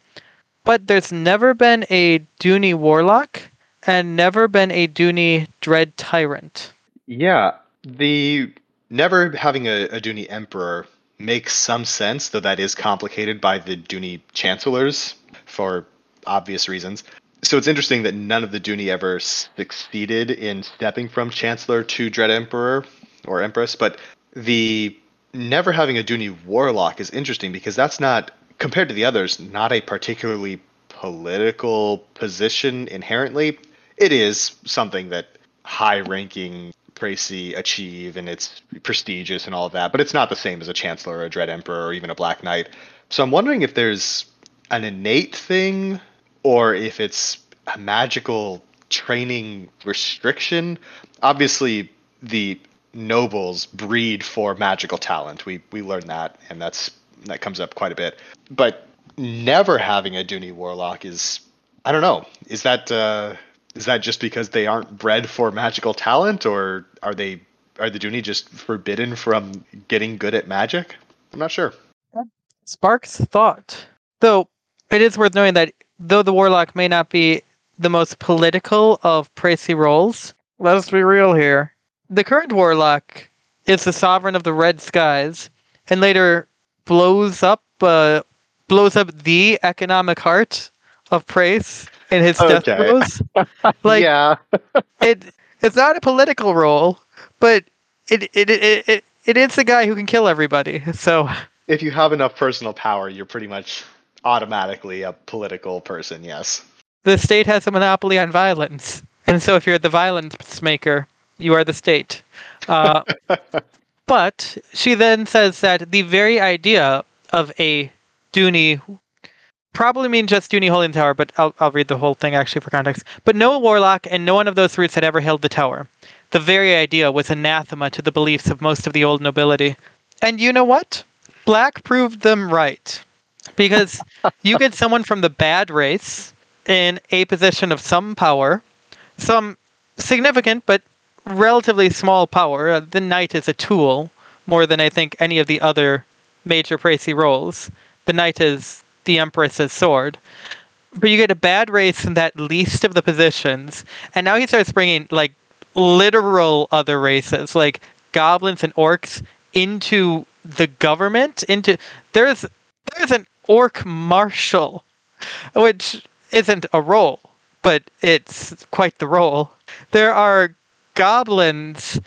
But there's never been a Duni Warlock and never been a Duni Dread Tyrant. Yeah, the never having a, a Duni Emperor makes some sense, though that is complicated by the Duni Chancellors for obvious reasons. So it's interesting that none of the Duni ever succeeded in stepping from Chancellor to Dread Emperor or Empress, but the never having a Duni Warlock is interesting because that's not compared to the others, not a particularly political position inherently. It is something that high-ranking Praesi achieve, and it's prestigious and all of that. But it's not the same as a Chancellor, or a Dread Emperor, or even a Black Knight. So I'm wondering if there's an innate thing, or if it's a magical training restriction. Obviously, the nobles breed for magical talent. We we learn that, and that's that comes up quite a bit. But never having a Duni warlock is I don't know. Is that uh, is that just because they aren't bred for magical talent, or are they are the Duni just forbidden from getting good at magic? I'm not sure. Sparks thought. Though it is worth knowing that though the warlock may not be the most political of Praesi roles, let's be real here. The current warlock is the sovereign of the red skies, and later blows up uh, blows up the economic heart of Praes in his death Okay. throes. Like yeah, it it's not a political role, but it it, it it it is the guy who can kill everybody. So if you have enough personal power, you're pretty much automatically a political person. Yes. the state has a monopoly on violence, and so if you're the violence maker, you are the state. Uh, but she then says that the very idea of a Duni probably mean just Duni holding the tower, but I'll, I'll read the whole thing actually for context. But no warlock and no one of those roots had ever held the tower. The very idea was anathema to the beliefs of most of the old nobility. And you know what? Black proved them right. Because you get someone from the bad race in a position of some power, some significant but relatively small power. Uh, the knight is a tool more than I think any of the other major Praesi roles. The knight is the empress's sword. But you get a bad race in that least of the positions, and now he starts bringing like literal other races, like goblins and orcs, into the government. Into there's there's an orc marshal, which isn't a role, but it's quite the role. There are goblins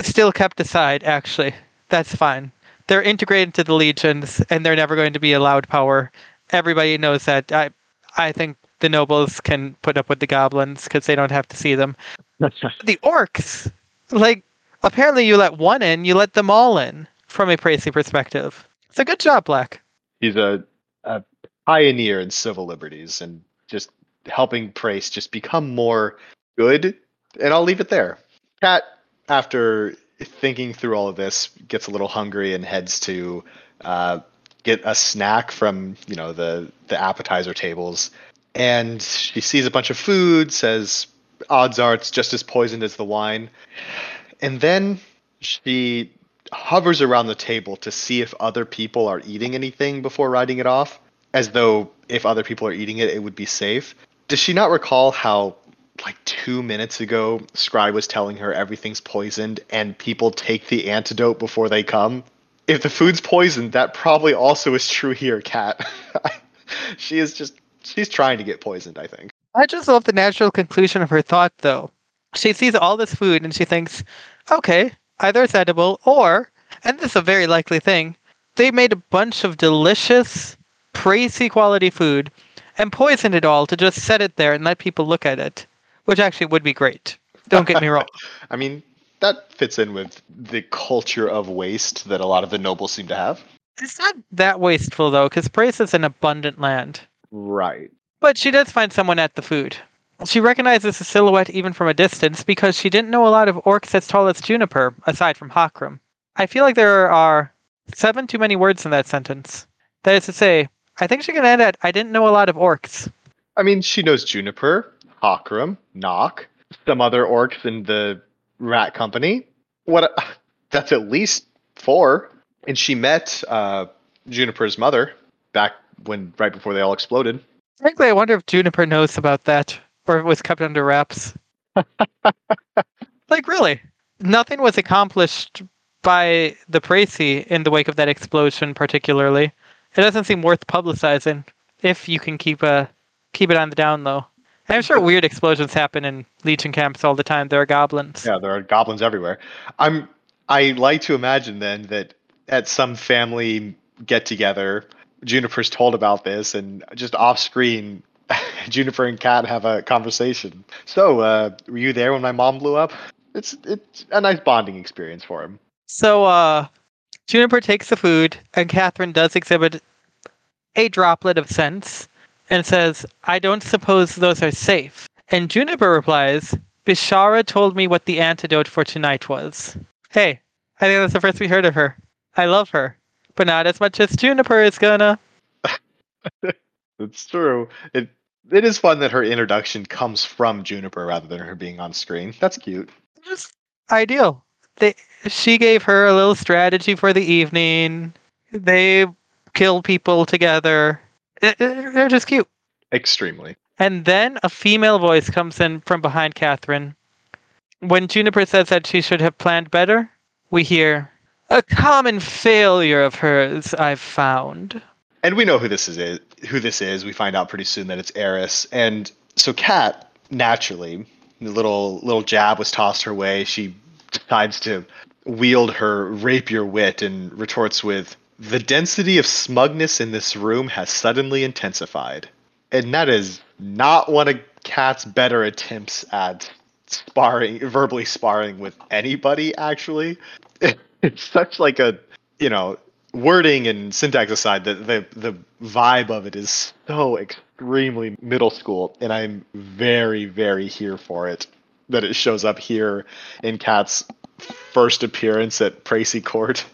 still kept aside. Actually, that's fine. They're integrated into the legions, and they're never going to be allowed power. Everybody knows that. I I think the nobles can put up with the goblins because they don't have to see them. The orcs, like apparently you let one in, you let them all in from a Praesi perspective. It's a good job, Black. He's a, a pioneer in civil liberties and just helping Praes just become more good. And I'll leave it there. Kat, after thinking through all of this, gets a little hungry and heads to uh, get a snack from you know the the appetizer tables. And she sees a bunch of food, says odds are it's just as poisoned as the wine. And then she hovers around the table to see if other people are eating anything before writing it off, as though if other people are eating it, it would be safe. Does she not recall how, like two minutes ago, Scry was telling her everything's poisoned and people take the antidote before they come? If the food's poisoned, that probably also is true here, Kat. she is just, she's trying to get poisoned, I think. I just love the natural conclusion of her thought, though. She sees all this food and she thinks, okay, either it's edible or, and this is a very likely thing, they made a bunch of delicious, crazy quality food and poisoned it all to just set it there and let people look at it, which actually would be great. Don't get me wrong. I mean, that fits in with the culture of waste that a lot of the nobles seem to have. It's not that wasteful, though, because Praes is an abundant land. Right. But she does find someone at the food. She recognizes the silhouette even from a distance because she didn't know a lot of orcs as tall as Juniper, aside from Hakram. I feel like there are seven too many words in that sentence. That is to say, I think she can end at I didn't know a lot of orcs. I mean, she knows Juniper, Hakram, Nauk, some other orcs in the rat company. What? A, that's at least four. And she met uh, Juniper's mother back when right before they all exploded. Frankly, I wonder if Juniper knows about that or it was kept under wraps. like, really, nothing was accomplished by the Praesi in the wake of that explosion, particularly. It doesn't seem worth publicizing if you can keep a keep it on the down low. And I'm sure weird explosions happen in Legion camps all the time. There are goblins. Yeah, there are goblins everywhere. I'm I like to imagine then that at some family get together, Juniper's told about this, and just off screen, Juniper and Kat have a conversation. So, uh, were you there when my mom blew up? It's it's a nice bonding experience for him. So, uh, Juniper takes the food, and Catherine does exhibit a droplet of sense and says, I don't suppose those are safe. And Juniper replies, Bishara told me what the antidote for tonight was. Hey, I think that's the first we heard of her. I love her, but not as much as Juniper is gonna. it's true. It it is fun that her introduction comes from Juniper rather than her being on screen. That's cute. Just ideal. They she gave her a little strategy for the evening. They kill people together. They're just cute. Extremely. And then a female voice comes in from behind Catherine. When Juniper says that she should have planned better, we hear, A common failure of hers, I've found. And we know who this is who this is. We find out pretty soon that it's Eris. And so Kat, naturally, the little little jab was tossed her way. She decides to wield her rapier wit and retorts with the density of smugness in this room has suddenly intensified. And that is not one of Kat's better attempts at sparring, verbally sparring with anybody, actually. It's such like a, you know, wording and syntax aside, the, the, the vibe of it is so extremely middle school. And I'm very, very here for it that it shows up here in Kat's first appearance at Praesi Court.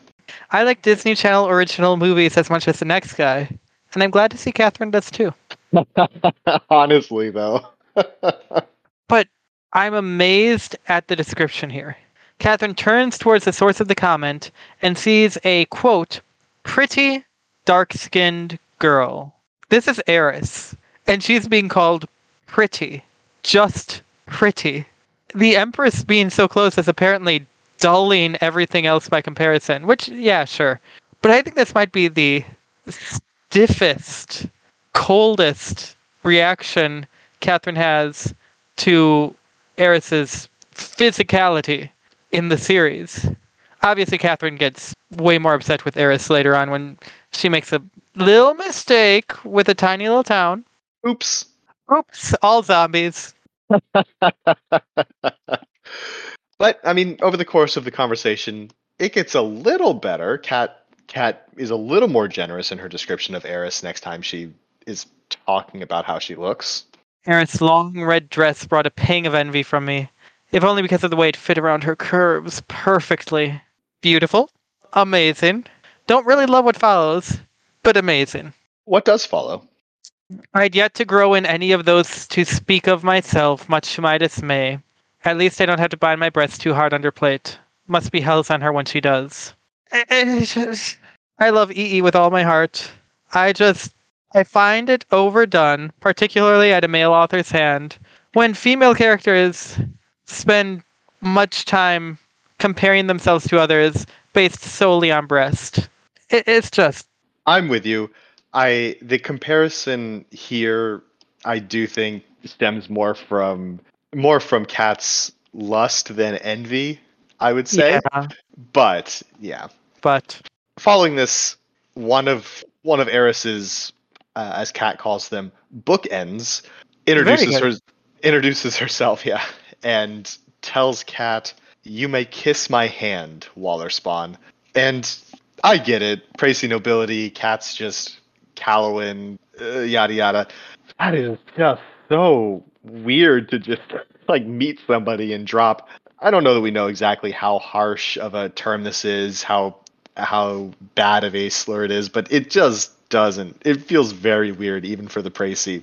I like Disney Channel original movies as much as the next guy, and I'm glad to see Catherine does too. Honestly, though. but I'm amazed at the description here. Catherine turns towards the source of the comment and sees a quote, pretty, dark skinned girl. This is Eris, and she's being called pretty. Just pretty. The Empress being so close is apparently dulling everything else by comparison, which, yeah, sure. But I think this might be the stiffest, coldest reaction Catherine has to Eris's physicality in the series. Obviously, Catherine gets way more upset with Eris later on when she makes a little mistake with a tiny little town. Oops. Oops, all zombies. But I mean, over the course of the conversation, it gets a little better. Kat Kat is a little more generous in her description of Eris next time she is talking about how she looks. Eris' long red dress brought a pang of envy from me, if only because of the way it fit around her curves perfectly. Beautiful, amazing. Don't really love what follows, but amazing. What does follow? I'd yet to grow in any of those to speak of myself, much to my dismay. At least I don't have to bind my breasts too hard under plate. Must be hells on her when she does. Eh, eh, I love EE with all my heart. I just I find it overdone, particularly at a male author's hand, when female characters spend much time comparing themselves to others based solely on breast. It, it's just. I'm with you. I the comparison here, I do think stems more from more from Cat's lust than envy, I would say. Yeah. But yeah. But following this, one of one of Eris's, uh, as Cat calls them, bookends, introduces her introduces herself, yeah, and tells Cat, "You may kiss my hand, Waller Spawn." And I get it, Praesi nobility. Cat's just Callowan uh, yada yada. That is just so weird to just like meet somebody and drop. I don't know that we know exactly how harsh of a term this is, how how bad of a slur it is, but it just doesn't. It feels very weird even for the Praesi.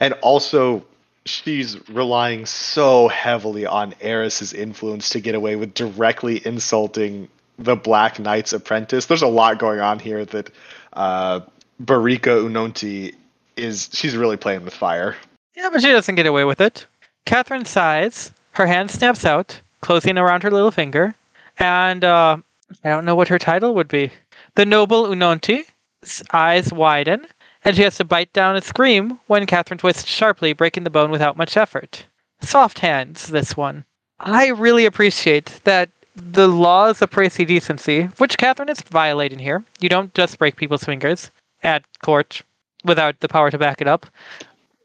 And also she's relying so heavily on Eris's influence to get away with directly insulting the Black Knight's apprentice. There's a lot going on here that uh, Barika Unonti is she's really playing with fire. Yeah, but she doesn't get away with it. Catherine sighs, her hand snaps out, closing around her little finger, and uh, I don't know what her title would be. The noble Unonti's eyes widen, and she has to bite down and scream when Catherine twists sharply, breaking the bone without much effort. Soft hands, this one. I really appreciate that the laws of Praesi decency, which Catherine is violating here. You don't just break people's fingers at court without the power to back it up.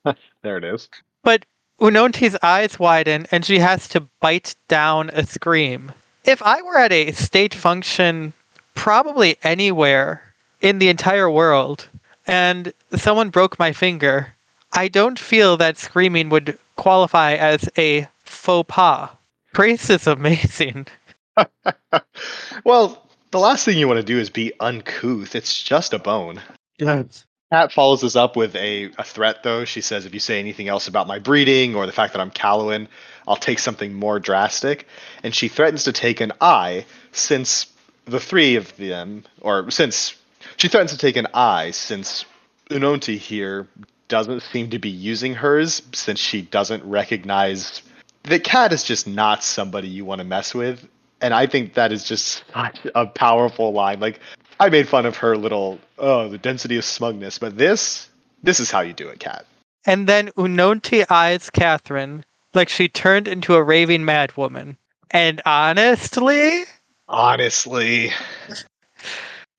there it is. But Unonti's eyes widen and she has to bite down a scream. If I were at a state function, probably anywhere in the entire world, and someone broke my finger, I don't feel that screaming would qualify as a faux pas. Grace is amazing. well, the last thing you want to do is be uncouth. It's just a bone. Kat follows this up with a, a threat, though. She says, if you say anything else about my breeding or the fact that I'm Callowan, I'll take something more drastic. And she threatens to take an eye since the three of them, or since she threatens to take an eye since Unonti here doesn't seem to be using hers since she doesn't recognize that Kat is just not somebody you want to mess with. And I think that is just such a powerful line. Like I made fun of her little oh the density of smugness, but this this is how you do it, Kat. And then Unonti eyes Catherine like she turned into a raving madwoman. And honestly, honestly,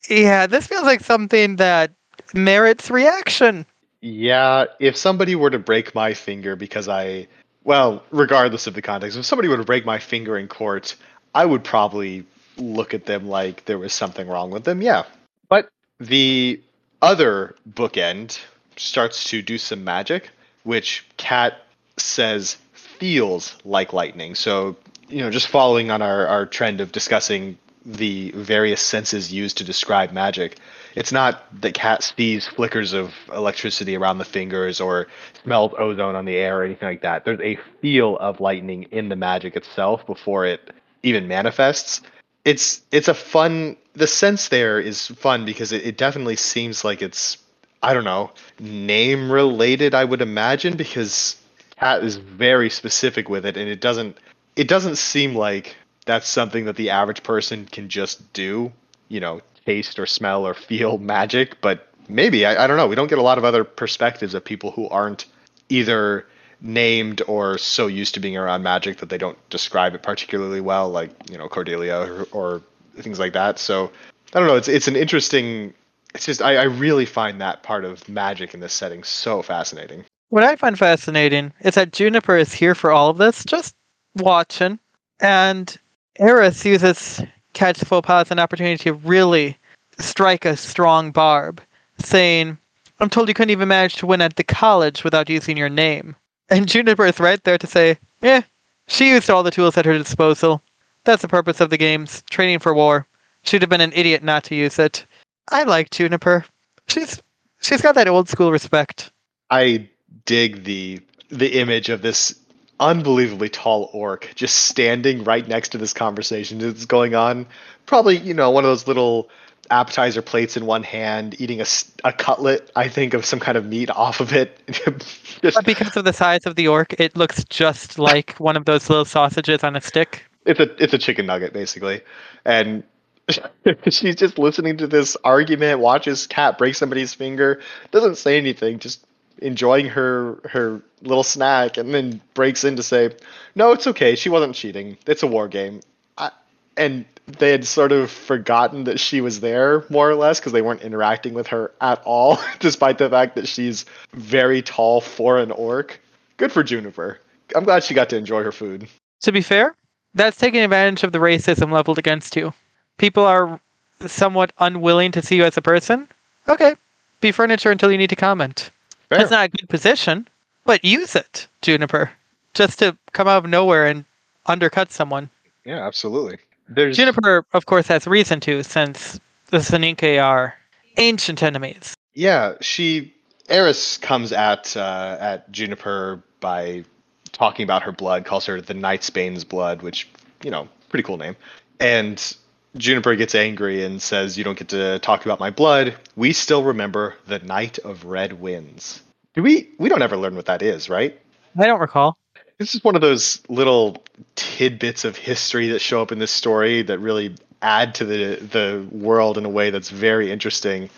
yeah, this feels like something that merits reaction. Yeah, if somebody were to break my finger because I, well, regardless of the context, if somebody were to break my finger in court, I would probably look at them like there was something wrong with them. Yeah. But the other bookend starts to do some magic, which Kat says feels like lightning. So, you know, just following on our, our trend of discussing the various senses used to describe magic. It's not that Kat sees flickers of electricity around the fingers or smells ozone on the air or anything like that. There's a feel of lightning in the magic itself before it even manifests. It's it's a fun the sense there is fun because it, it definitely seems like it's I don't know, name related, I would imagine, because Cat is very specific with it and it doesn't it doesn't seem like that's something that the average person can just do, you know, taste or smell or feel magic. But maybe, I, I don't know. We don't get a lot of other perspectives of people who aren't either named or so used to being around magic that they don't describe it particularly well, like, you know, Cordelia or, or things like that. So I don't know. It's, it's an interesting. It's just, I, I really find that part of magic in this setting so fascinating. What I find fascinating is that Juniper is here for all of this, just watching. And Eris uses Kat's faux pas as an opportunity to really strike a strong barb, saying, I'm told you couldn't even manage to win at the college without using your name. And Juniper is right there to say, yeah, she used all the tools at her disposal. That's the purpose of the games, training for war. She'd have been an idiot not to use it. I like Juniper. She's she's got that old school respect. I dig the the image of this unbelievably tall orc just standing right next to this conversation that's going on. Probably, you know, one of those little appetizer plates in one hand, eating a, a cutlet, I think, of some kind of meat off of it. just, but because of the size of the orc, it looks just like one of those little sausages on a stick. It's a it's a chicken nugget basically, and she's just listening to this argument. Watches cat break somebody's finger, doesn't say anything, just enjoying her her little snack and then breaks in to say, "No, it's okay. She wasn't cheating. It's a war game." I, and they had sort of forgotten that she was there more or less because they weren't interacting with her at all, despite the fact that she's very tall for an orc. Good for Juniper. I'm glad she got to enjoy her food. To be fair, that's taking advantage of the racism leveled against you. People are somewhat unwilling to see you as a person. Okay, be furniture until you need to comment. Fair. That's not a good position, but use it, Juniper, just to come out of nowhere and undercut someone. Yeah, absolutely. There's Juniper, of course, has reason to, since the Soninke are ancient enemies. Yeah, she Eris comes at uh, at Juniper by talking about her blood, calls her the Nightsbane's blood, which you know, pretty cool name. And Juniper gets angry and says, "You don't get to talk about my blood. We still remember the Night of Red Winds." Do we? We don't ever learn what that is, right? I don't recall. This is one of those little tidbits of history that show up in this story that really add to the the world in a way that's very interesting,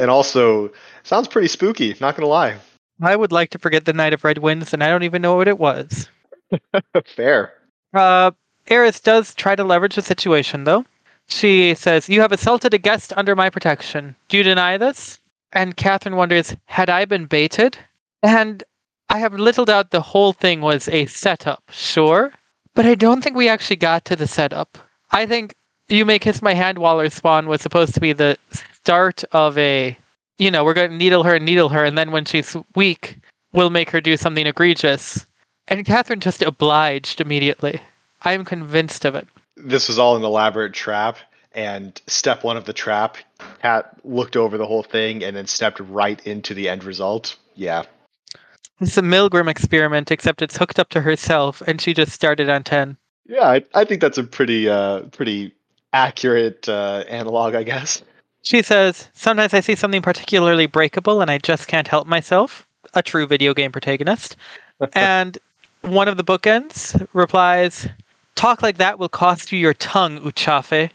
and also sounds pretty spooky. Not gonna lie. I would like to forget the Night of Red Winds, and I don't even know what it was. Fair. Uh, Eris does try to leverage the situation, though. She says, You have assaulted a guest under my protection. Do you deny this? And Catherine wonders, Had I been baited? And I have little doubt the whole thing was a setup, sure. But I don't think we actually got to the setup. I think You May Kiss My Hand Waller Spawn was supposed to be the start of a, you know, we're going to needle her and needle her, and then when she's weak, we'll make her do something egregious. And Catherine just obliged immediately. I am convinced of it. This was all an elaborate trap, and step one of the trap, Cat looked over the whole thing and then stepped right into the end result. Yeah. It's a Milgram experiment, except it's hooked up to herself, and she just started on 10. Yeah, I, I think that's a pretty uh pretty accurate uh, analog, I guess. She says, Sometimes I see something particularly breakable and I just can't help myself. A true video game protagonist. and one of the bookends replies, Talk like that will cost you your tongue, Uchafe.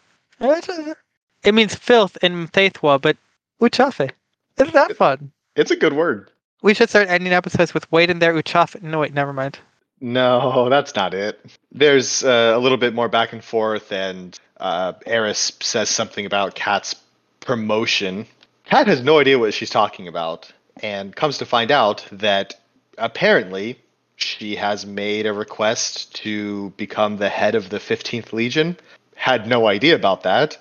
It means filth in Mthethwa, but Uchafe. Isn't that fun? It's a good word. We should start ending episodes with wait in there, Uchaf. No, wait, never mind. No, that's not it. There's uh, a little bit more back and forth, and uh, Eris says something about Kat's promotion. Kat has no idea what she's talking about, and comes to find out that apparently she has made a request to become the head of the 15th Legion. Had no idea about that.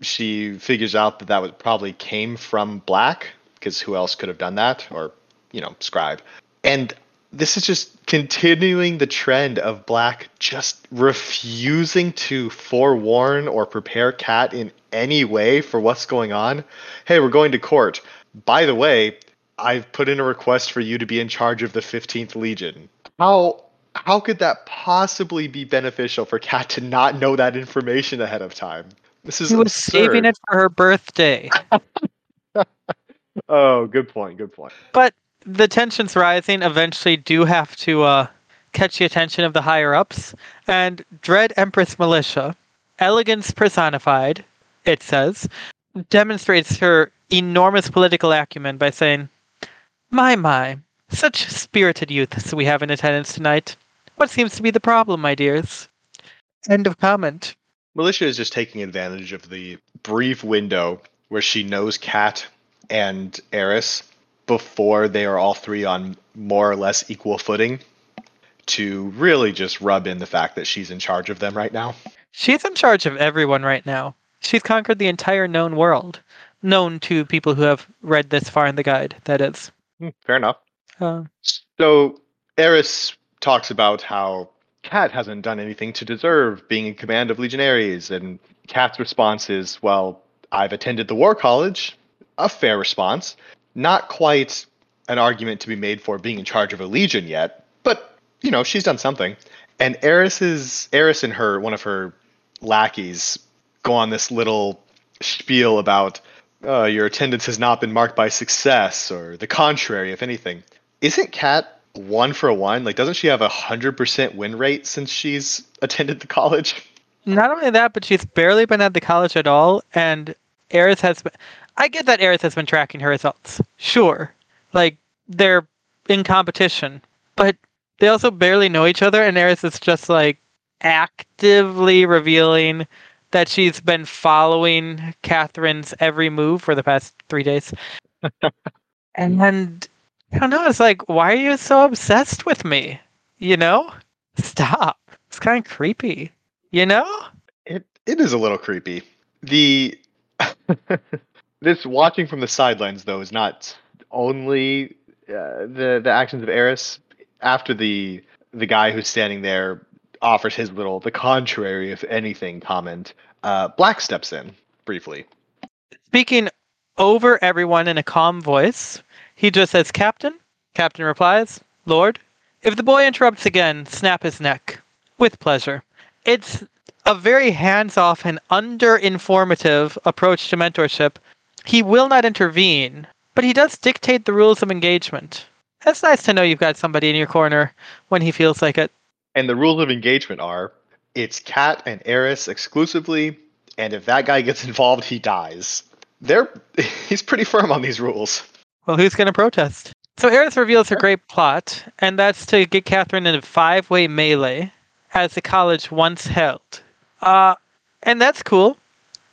She figures out that that was probably came from Black, because who else could have done that? Or, you know, Scribe. And this is just continuing the trend of Black just refusing to forewarn or prepare Kat in any way for what's going on. Hey, we're going to court. By the way, I've put in a request for you to be in charge of the 15th Legion. How how could that possibly be beneficial for Kat to not know that information ahead of time? This is She was absurd. saving it for her birthday. Oh, good point. Good point. But the tensions rising eventually do have to uh, catch the attention of the higher ups. And Dread Empress Malicia, elegance personified, it says, demonstrates her enormous political acumen by saying, My, my, such spirited youths we have in attendance tonight. What seems to be the problem, my dears? End of comment. Malicia is just taking advantage of the brief window where she knows Kat and Eris before they are all three on more or less equal footing to really just rub in the fact that she's in charge of them right now. She's in charge of everyone right now. She's conquered the entire known world. Known to people who have read this far in the guide, that is. Hmm, Fair enough. Uh, So Eris talks about how Kat hasn't done anything to deserve being in command of legionaries, and Kat's response is, "Well, I've attended the War College." A fair response. Not quite an argument to be made for being in charge of a legion yet, but you know she's done something. And Eris's Eris and her one of her lackeys go on this little spiel about uh, your attendance has not been marked by success, or the contrary, if anything. Isn't Kat one for one? Like, doesn't she have a hundred percent win rate since she's attended the college? not only that, but she's barely been at the college at all, and Eris has been. I get that Eris has been tracking her results. Sure. Like, they're in competition, but they also barely know each other, and Eris is just like actively revealing that she's been following Catherine's every move for the past three days. and I don't know, it's like, why are you so obsessed with me? You know? Stop. It's kind of creepy. You know? It it is a little creepy. The this watching from the sidelines though is not only uh, the the actions of Eris. After the the guy who's standing there offers his little the contrary if anything comment, uh, Black steps in briefly. Speaking over everyone in a calm voice, he just says, Captain. Captain replies, Lord. If the boy interrupts again, snap his neck. With pleasure. It's a very hands off and under informative approach to mentorship. He will not intervene, but he does dictate the rules of engagement. It's nice to know you've got somebody in your corner when he feels like it. And the rules of engagement are it's Cat and Heiress exclusively, and if that guy gets involved, he dies. They're he's pretty firm on these rules. Well, who's going to protest? So Heiress reveals her great plot, and that's to get Catherine in a five-way melee, as the college once held. Uh, and that's cool.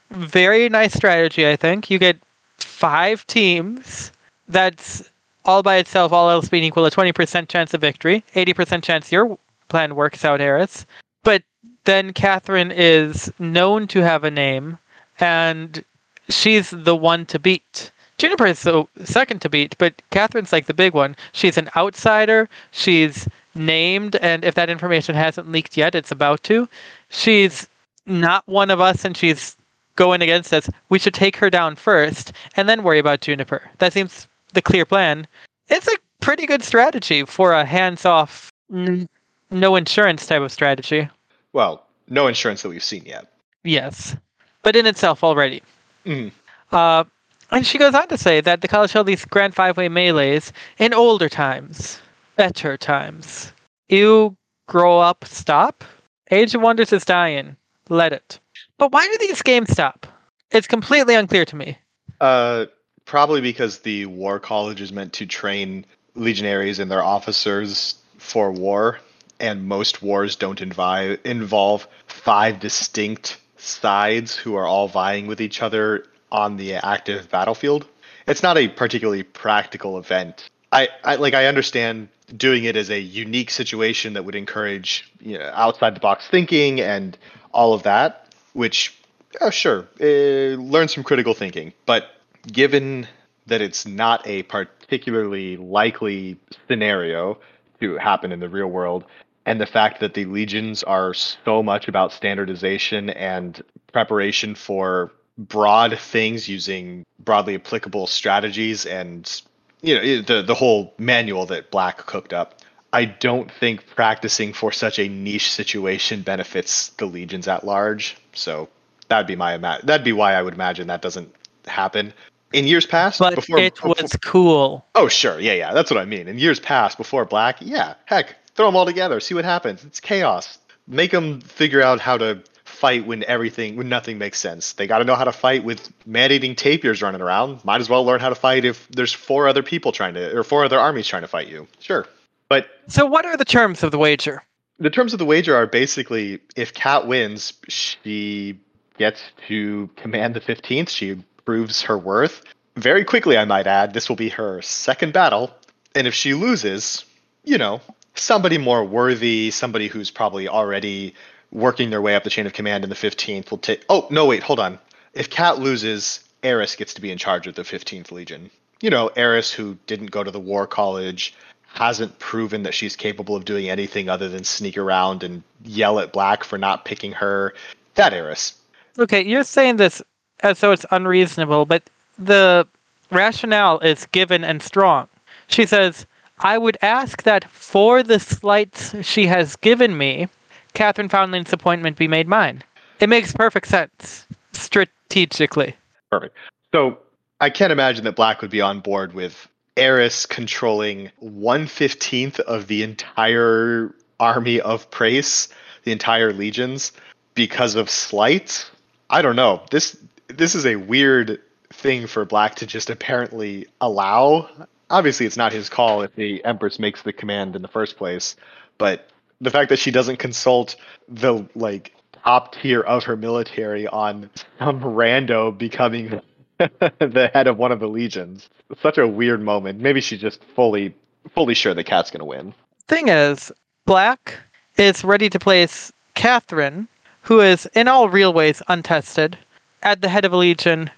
Very nice strategy, I think. You get five teams. That's all by itself, all else being equal, a 20% chance of victory, 80% chance your plan works out, Heiress. But then Catherine is known to have a name, and she's the one to beat. Juniper is the second to beat, but Catherine's like the big one. She's an outsider. She's named, and if that information hasn't leaked yet, it's about to. She's not one of us, and she's going against us. We should take her down first, and then worry about Juniper. That seems the clear plan. It's a pretty good strategy for a hands-off, n- no insurance type of strategy. Well, no insurance that we've seen yet. Yes, but in itself already. Mhm. Uh, and she goes on to say that the college held these grand five-way melees in older times, better times. You grow up, stop. Age of Wonders is dying. Let it. But why do these games stop? It's completely unclear to me. Uh, probably because the war college is meant to train legionaries and their officers for war, and most wars don't invi- involve five distinct sides who are all vying with each other on the active battlefield. It's not a particularly practical event. I, I like I understand doing it as a unique situation that would encourage you know, outside the box thinking and all of that, which oh, sure, uh, learn some critical thinking. But given that it's not a particularly likely scenario to happen in the real world, and the fact that the legions are so much about standardization and preparation for broad things using broadly applicable strategies and you know the the whole manual that Black cooked up. I don't think practicing for such a niche situation benefits the legions at large. So that'd be my ima- that'd be why I would imagine that doesn't happen. In years past, But before it before- was cool. Oh, sure. Yeah, yeah. That's what I mean. In years past, before Black, yeah, heck, throw them all together, see what happens. It's chaos. Make them figure out how to fight when everything, when nothing makes sense. They got to know how to fight with man-eating tapirs running around. Might as well learn how to fight if there's four other people trying to, or four other armies trying to fight you. Sure. But So what are the terms of the wager? the terms of the wager are basically if Cat wins, she gets to command the 15th. She proves her worth. Very quickly, I might add, this will be her second battle. And if she loses, you know, somebody more worthy, somebody who's probably already working their way up the chain of command in the 15th will take. Oh, no, wait, hold on. If Cat loses, Heiress gets to be in charge of the 15th Legion. You know, Heiress, who didn't go to the War College, hasn't proven that she's capable of doing anything other than sneak around and yell at Black for not picking her. That Heiress. Okay, you're saying this as though it's unreasonable, but the rationale is given and strong. She says, I would ask that for the slights she has given me, Catherine Foundling's appointment be made mine. It makes perfect sense, strategically. Perfect. So I can't imagine that Black would be on board with Heiress controlling one fifteenth of the entire army of Praes, the entire legions, because of slight. I don't know. This this is a weird thing for Black to just apparently allow. Obviously, it's not his call if the Empress makes the command in the first place, but the fact that she doesn't consult the like top tier of her military on some rando becoming the head of one of the legions. Such a weird moment. Maybe she's just fully fully sure the cat's gonna win. Thing is, Black is ready to place Catherine, who is in all real ways untested, at the head of a legion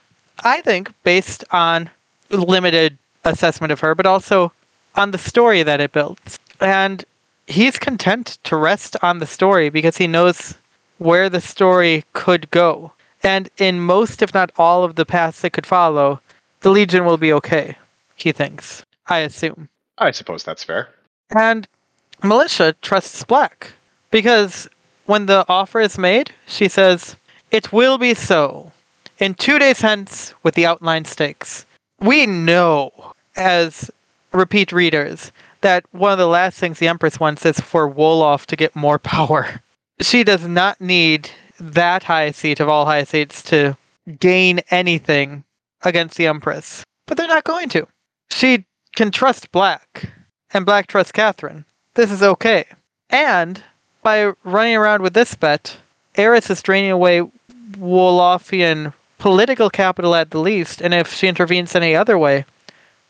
I think, based on limited assessment of her, but also on the story that it builds. And he's content to rest on the story because he knows where the story could go. And in most, if not all, of the paths that could follow, the Legion will be okay, he thinks. I assume. I suppose that's fair. And Malicia trusts Black because when the offer is made, she says, It will be so. In two days hence, with the outline stakes. We know, as repeat readers, that one of the last things the Empress wants is for Wolof to get more power. She does not need that high seat of all high seats to gain anything against the Empress. But they're not going to. She can trust Black, and Black trusts Catherine. This is okay. And by running around with this bet, Heiress is draining away Wolofian political capital at the least, and if she intervenes any other way,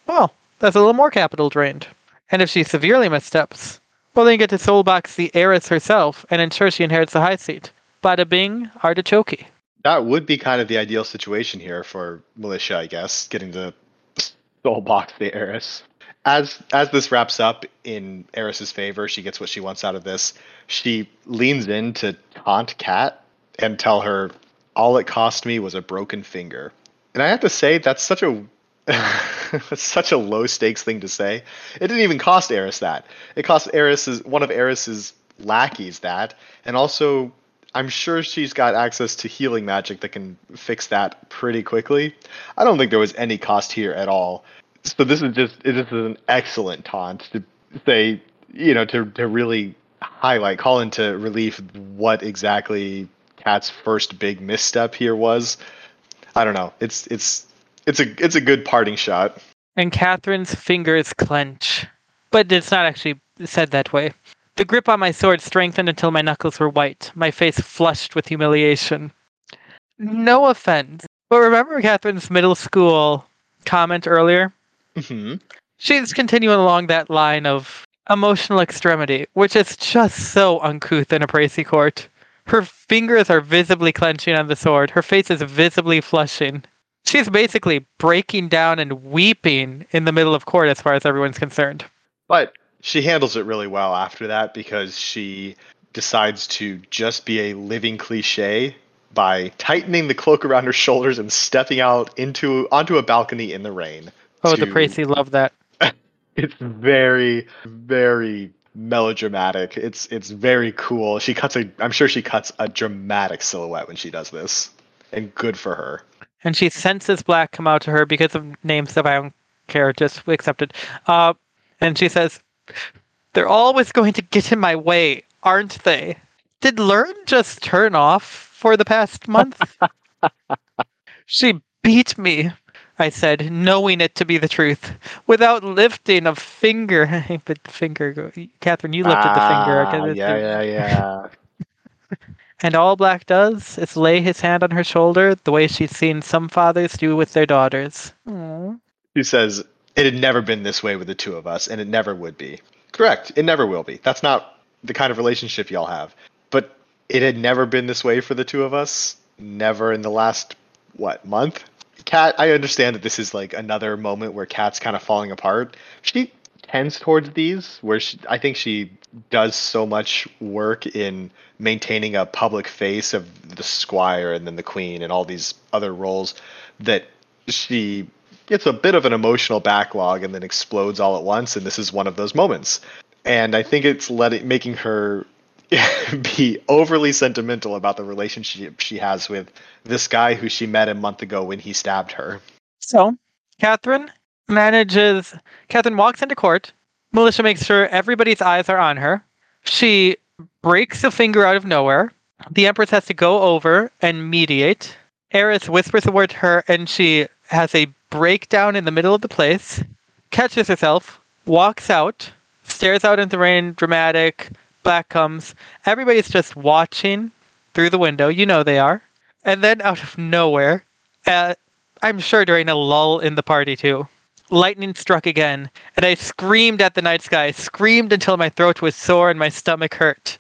well, that's a little more capital drained. And if she severely missteps, well, then you get to soulbox the heiress herself and ensure she inherits the high seat. Bada bing, artichoke. That would be kind of the ideal situation here for Malicia, I guess, getting to soulbox the heiress. As as this wraps up in Heiress's favor, she gets what she wants out of this. She leans in to taunt Cat and tell her all it cost me was a broken finger. And I have to say that's such a that's such a low stakes thing to say. It didn't even cost Heiress that. It cost Heiress's one of Heiress's lackeys that, and also I'm sure she's got access to healing magic that can fix that pretty quickly. I don't think there was any cost here at all. So this is just this is an excellent taunt to say, you know, to to really highlight, call into relief what exactly Cat's first big misstep here was. I don't know. It's it's it's a it's a good parting shot. And Catherine's fingers clench, but it's not actually said that way. The grip on my sword strengthened until my knuckles were white, my face flushed with humiliation. No offense, but remember Catherine's middle school comment earlier? Mm-hmm. She's continuing along that line of emotional extremity, which is just so uncouth in a Praesi court. Her fingers are visibly clenching on the sword. Her face is visibly flushing. She's basically breaking down and weeping in the middle of court as far as everyone's concerned. But she handles it really well after that because she decides to just be a living cliche by tightening the cloak around her shoulders and stepping out into onto a balcony in the rain. Oh, to- the Praesi love that. it's very very melodramatic it's it's very cool she cuts a i'm sure she cuts a dramatic silhouette when she does this and good for her And she senses black come out to her because of names that I don't care, just accepted. Uh, and she says, They're always going to get in my way, aren't they? Did Learn just turn off for the past month? she beat me, I said, knowing it to be the truth, without lifting a finger. but finger, Catherine, you lifted the finger. Ah, okay, yeah yeah yeah And all Black does is lay his hand on her shoulder the way she's seen some fathers do with their daughters. Aww. He says, It had never been this way with the two of us, and it never would be. Correct. It never will be. That's not the kind of relationship y'all have. But it had never been this way for the two of us. Never in the last, what, month? Cat, I understand that this is like another moment where Cat's kind of falling apart. She tends towards these, where she, I think she does so much work in maintaining a public face of the squire and then the queen and all these other roles that she gets a bit of an emotional backlog and then explodes all at once and this is one of those moments and i think it's letting making her be overly sentimental about the relationship she has with this guy who she met a month ago when he stabbed her So, Catherine manages. Catherine walks into court. Malicia makes sure everybody's eyes are on her. She breaks a finger out of nowhere. The Empress has to go over and mediate. Heiress whispers a word to her, and she has a breakdown in the middle of the place, catches herself, walks out, stares out into the rain, dramatic. Black comes. Everybody's just watching through the window. You know they are. And then out of nowhere, uh, I'm sure during a lull in the party too. Lightning struck again, and I screamed at the night sky, screamed until my throat was sore and my stomach hurt.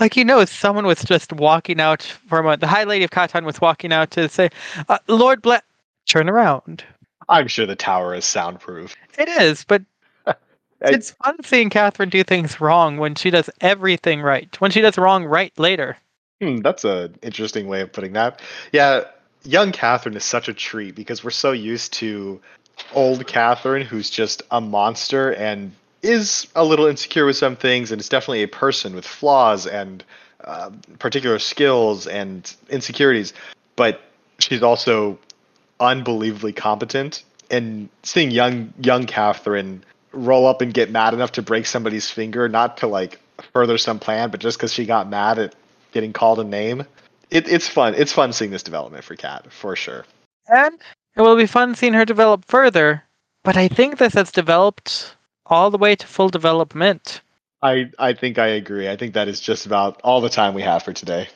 Like you know, someone was just walking out for a moment. The High Lady of Kahtan was walking out to say, uh, "Lord Black, turn around. I'm sure the tower is soundproof. It is, but it's fun seeing Catherine do things wrong when she does everything right. When she does wrong right later. Hmm, that's an interesting way of putting that. Yeah, young Catherine is such a treat because we're so used to old Catherine, who's just a monster and is a little insecure with some things, and is definitely a person with flaws and uh, particular skills and insecurities. But she's also unbelievably competent. And seeing young young Catherine roll up and get mad enough to break somebody's finger, not to like further some plan, but just because she got mad at getting called a name. It, it's fun. It's fun seeing this development for Cat for sure. And it will be fun seeing her develop further. But I think this has developed all the way to full development. I I think I agree. I think that is just about all the time we have for today.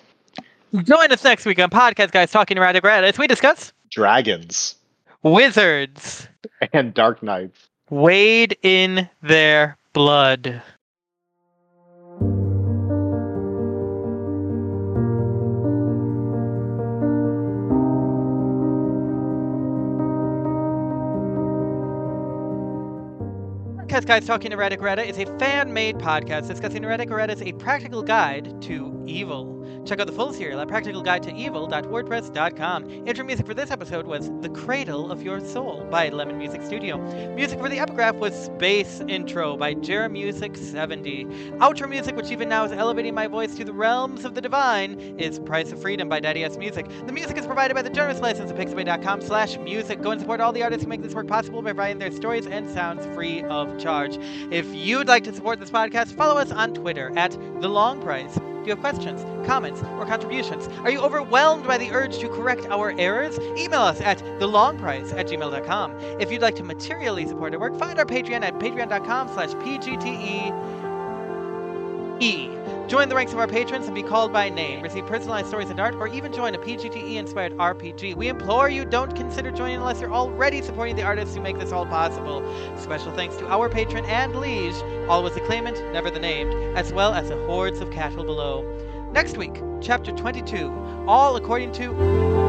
Join us next week on Podcast Guys Talking Erratic as we discuss dragons, wizards, and dark knights. Wade in their blood. Podcast Guys Talking Erratic Errata is a fan made podcast discussing Erratic Errata as a practical guide to evil. Check out the full serial at practicalguidetoevil.wordpress.com. Intro music for this episode was The Cradle of Your Soul by Lemon Music Studio. Music for the epigraph was Space Intro by Jeremusic70. Outro music, which even now is elevating my voice to the realms of the divine, is Price of Freedom by Daddy S Music. The music is provided by the generous license of pixabay.com slash music. Go and support all the artists who make this work possible by providing their stories and sounds free of charge. If you'd like to support this podcast, follow us on Twitter at The Long Price you have questions, comments, or contributions? Are you overwhelmed by the urge to correct our errors? Email us at thelongprice at gmail.com. If you'd like to materially support our work, find our Patreon at patreon.com slash pgte. Join the ranks of our patrons and be called by name, receive personalized stories and art, or even join a PGTE inspired RPG. We implore you don't consider joining unless you're already supporting the artists who make this all possible. Special thanks to our patron and liege, always the claimant, never the named, as well as the hordes of cattle below. Next week, chapter 22, all according to.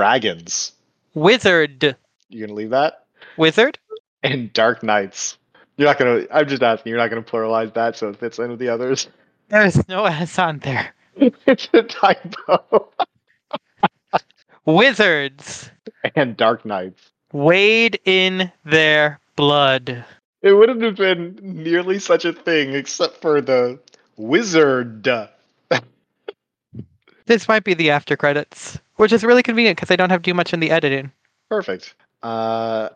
Dragons. Wizard. You're gonna leave that? Wizard. And dark knights. You're not gonna. I'm just asking. You're not gonna pluralize that so it fits in with the others. There's no S on there. it's a typo. Wizards. And dark knights. Wade in their blood. It wouldn't have been nearly such a thing except for the wizard. this might be the after credits which is really convenient because I don't have to do much in the editing. Perfect. Uh,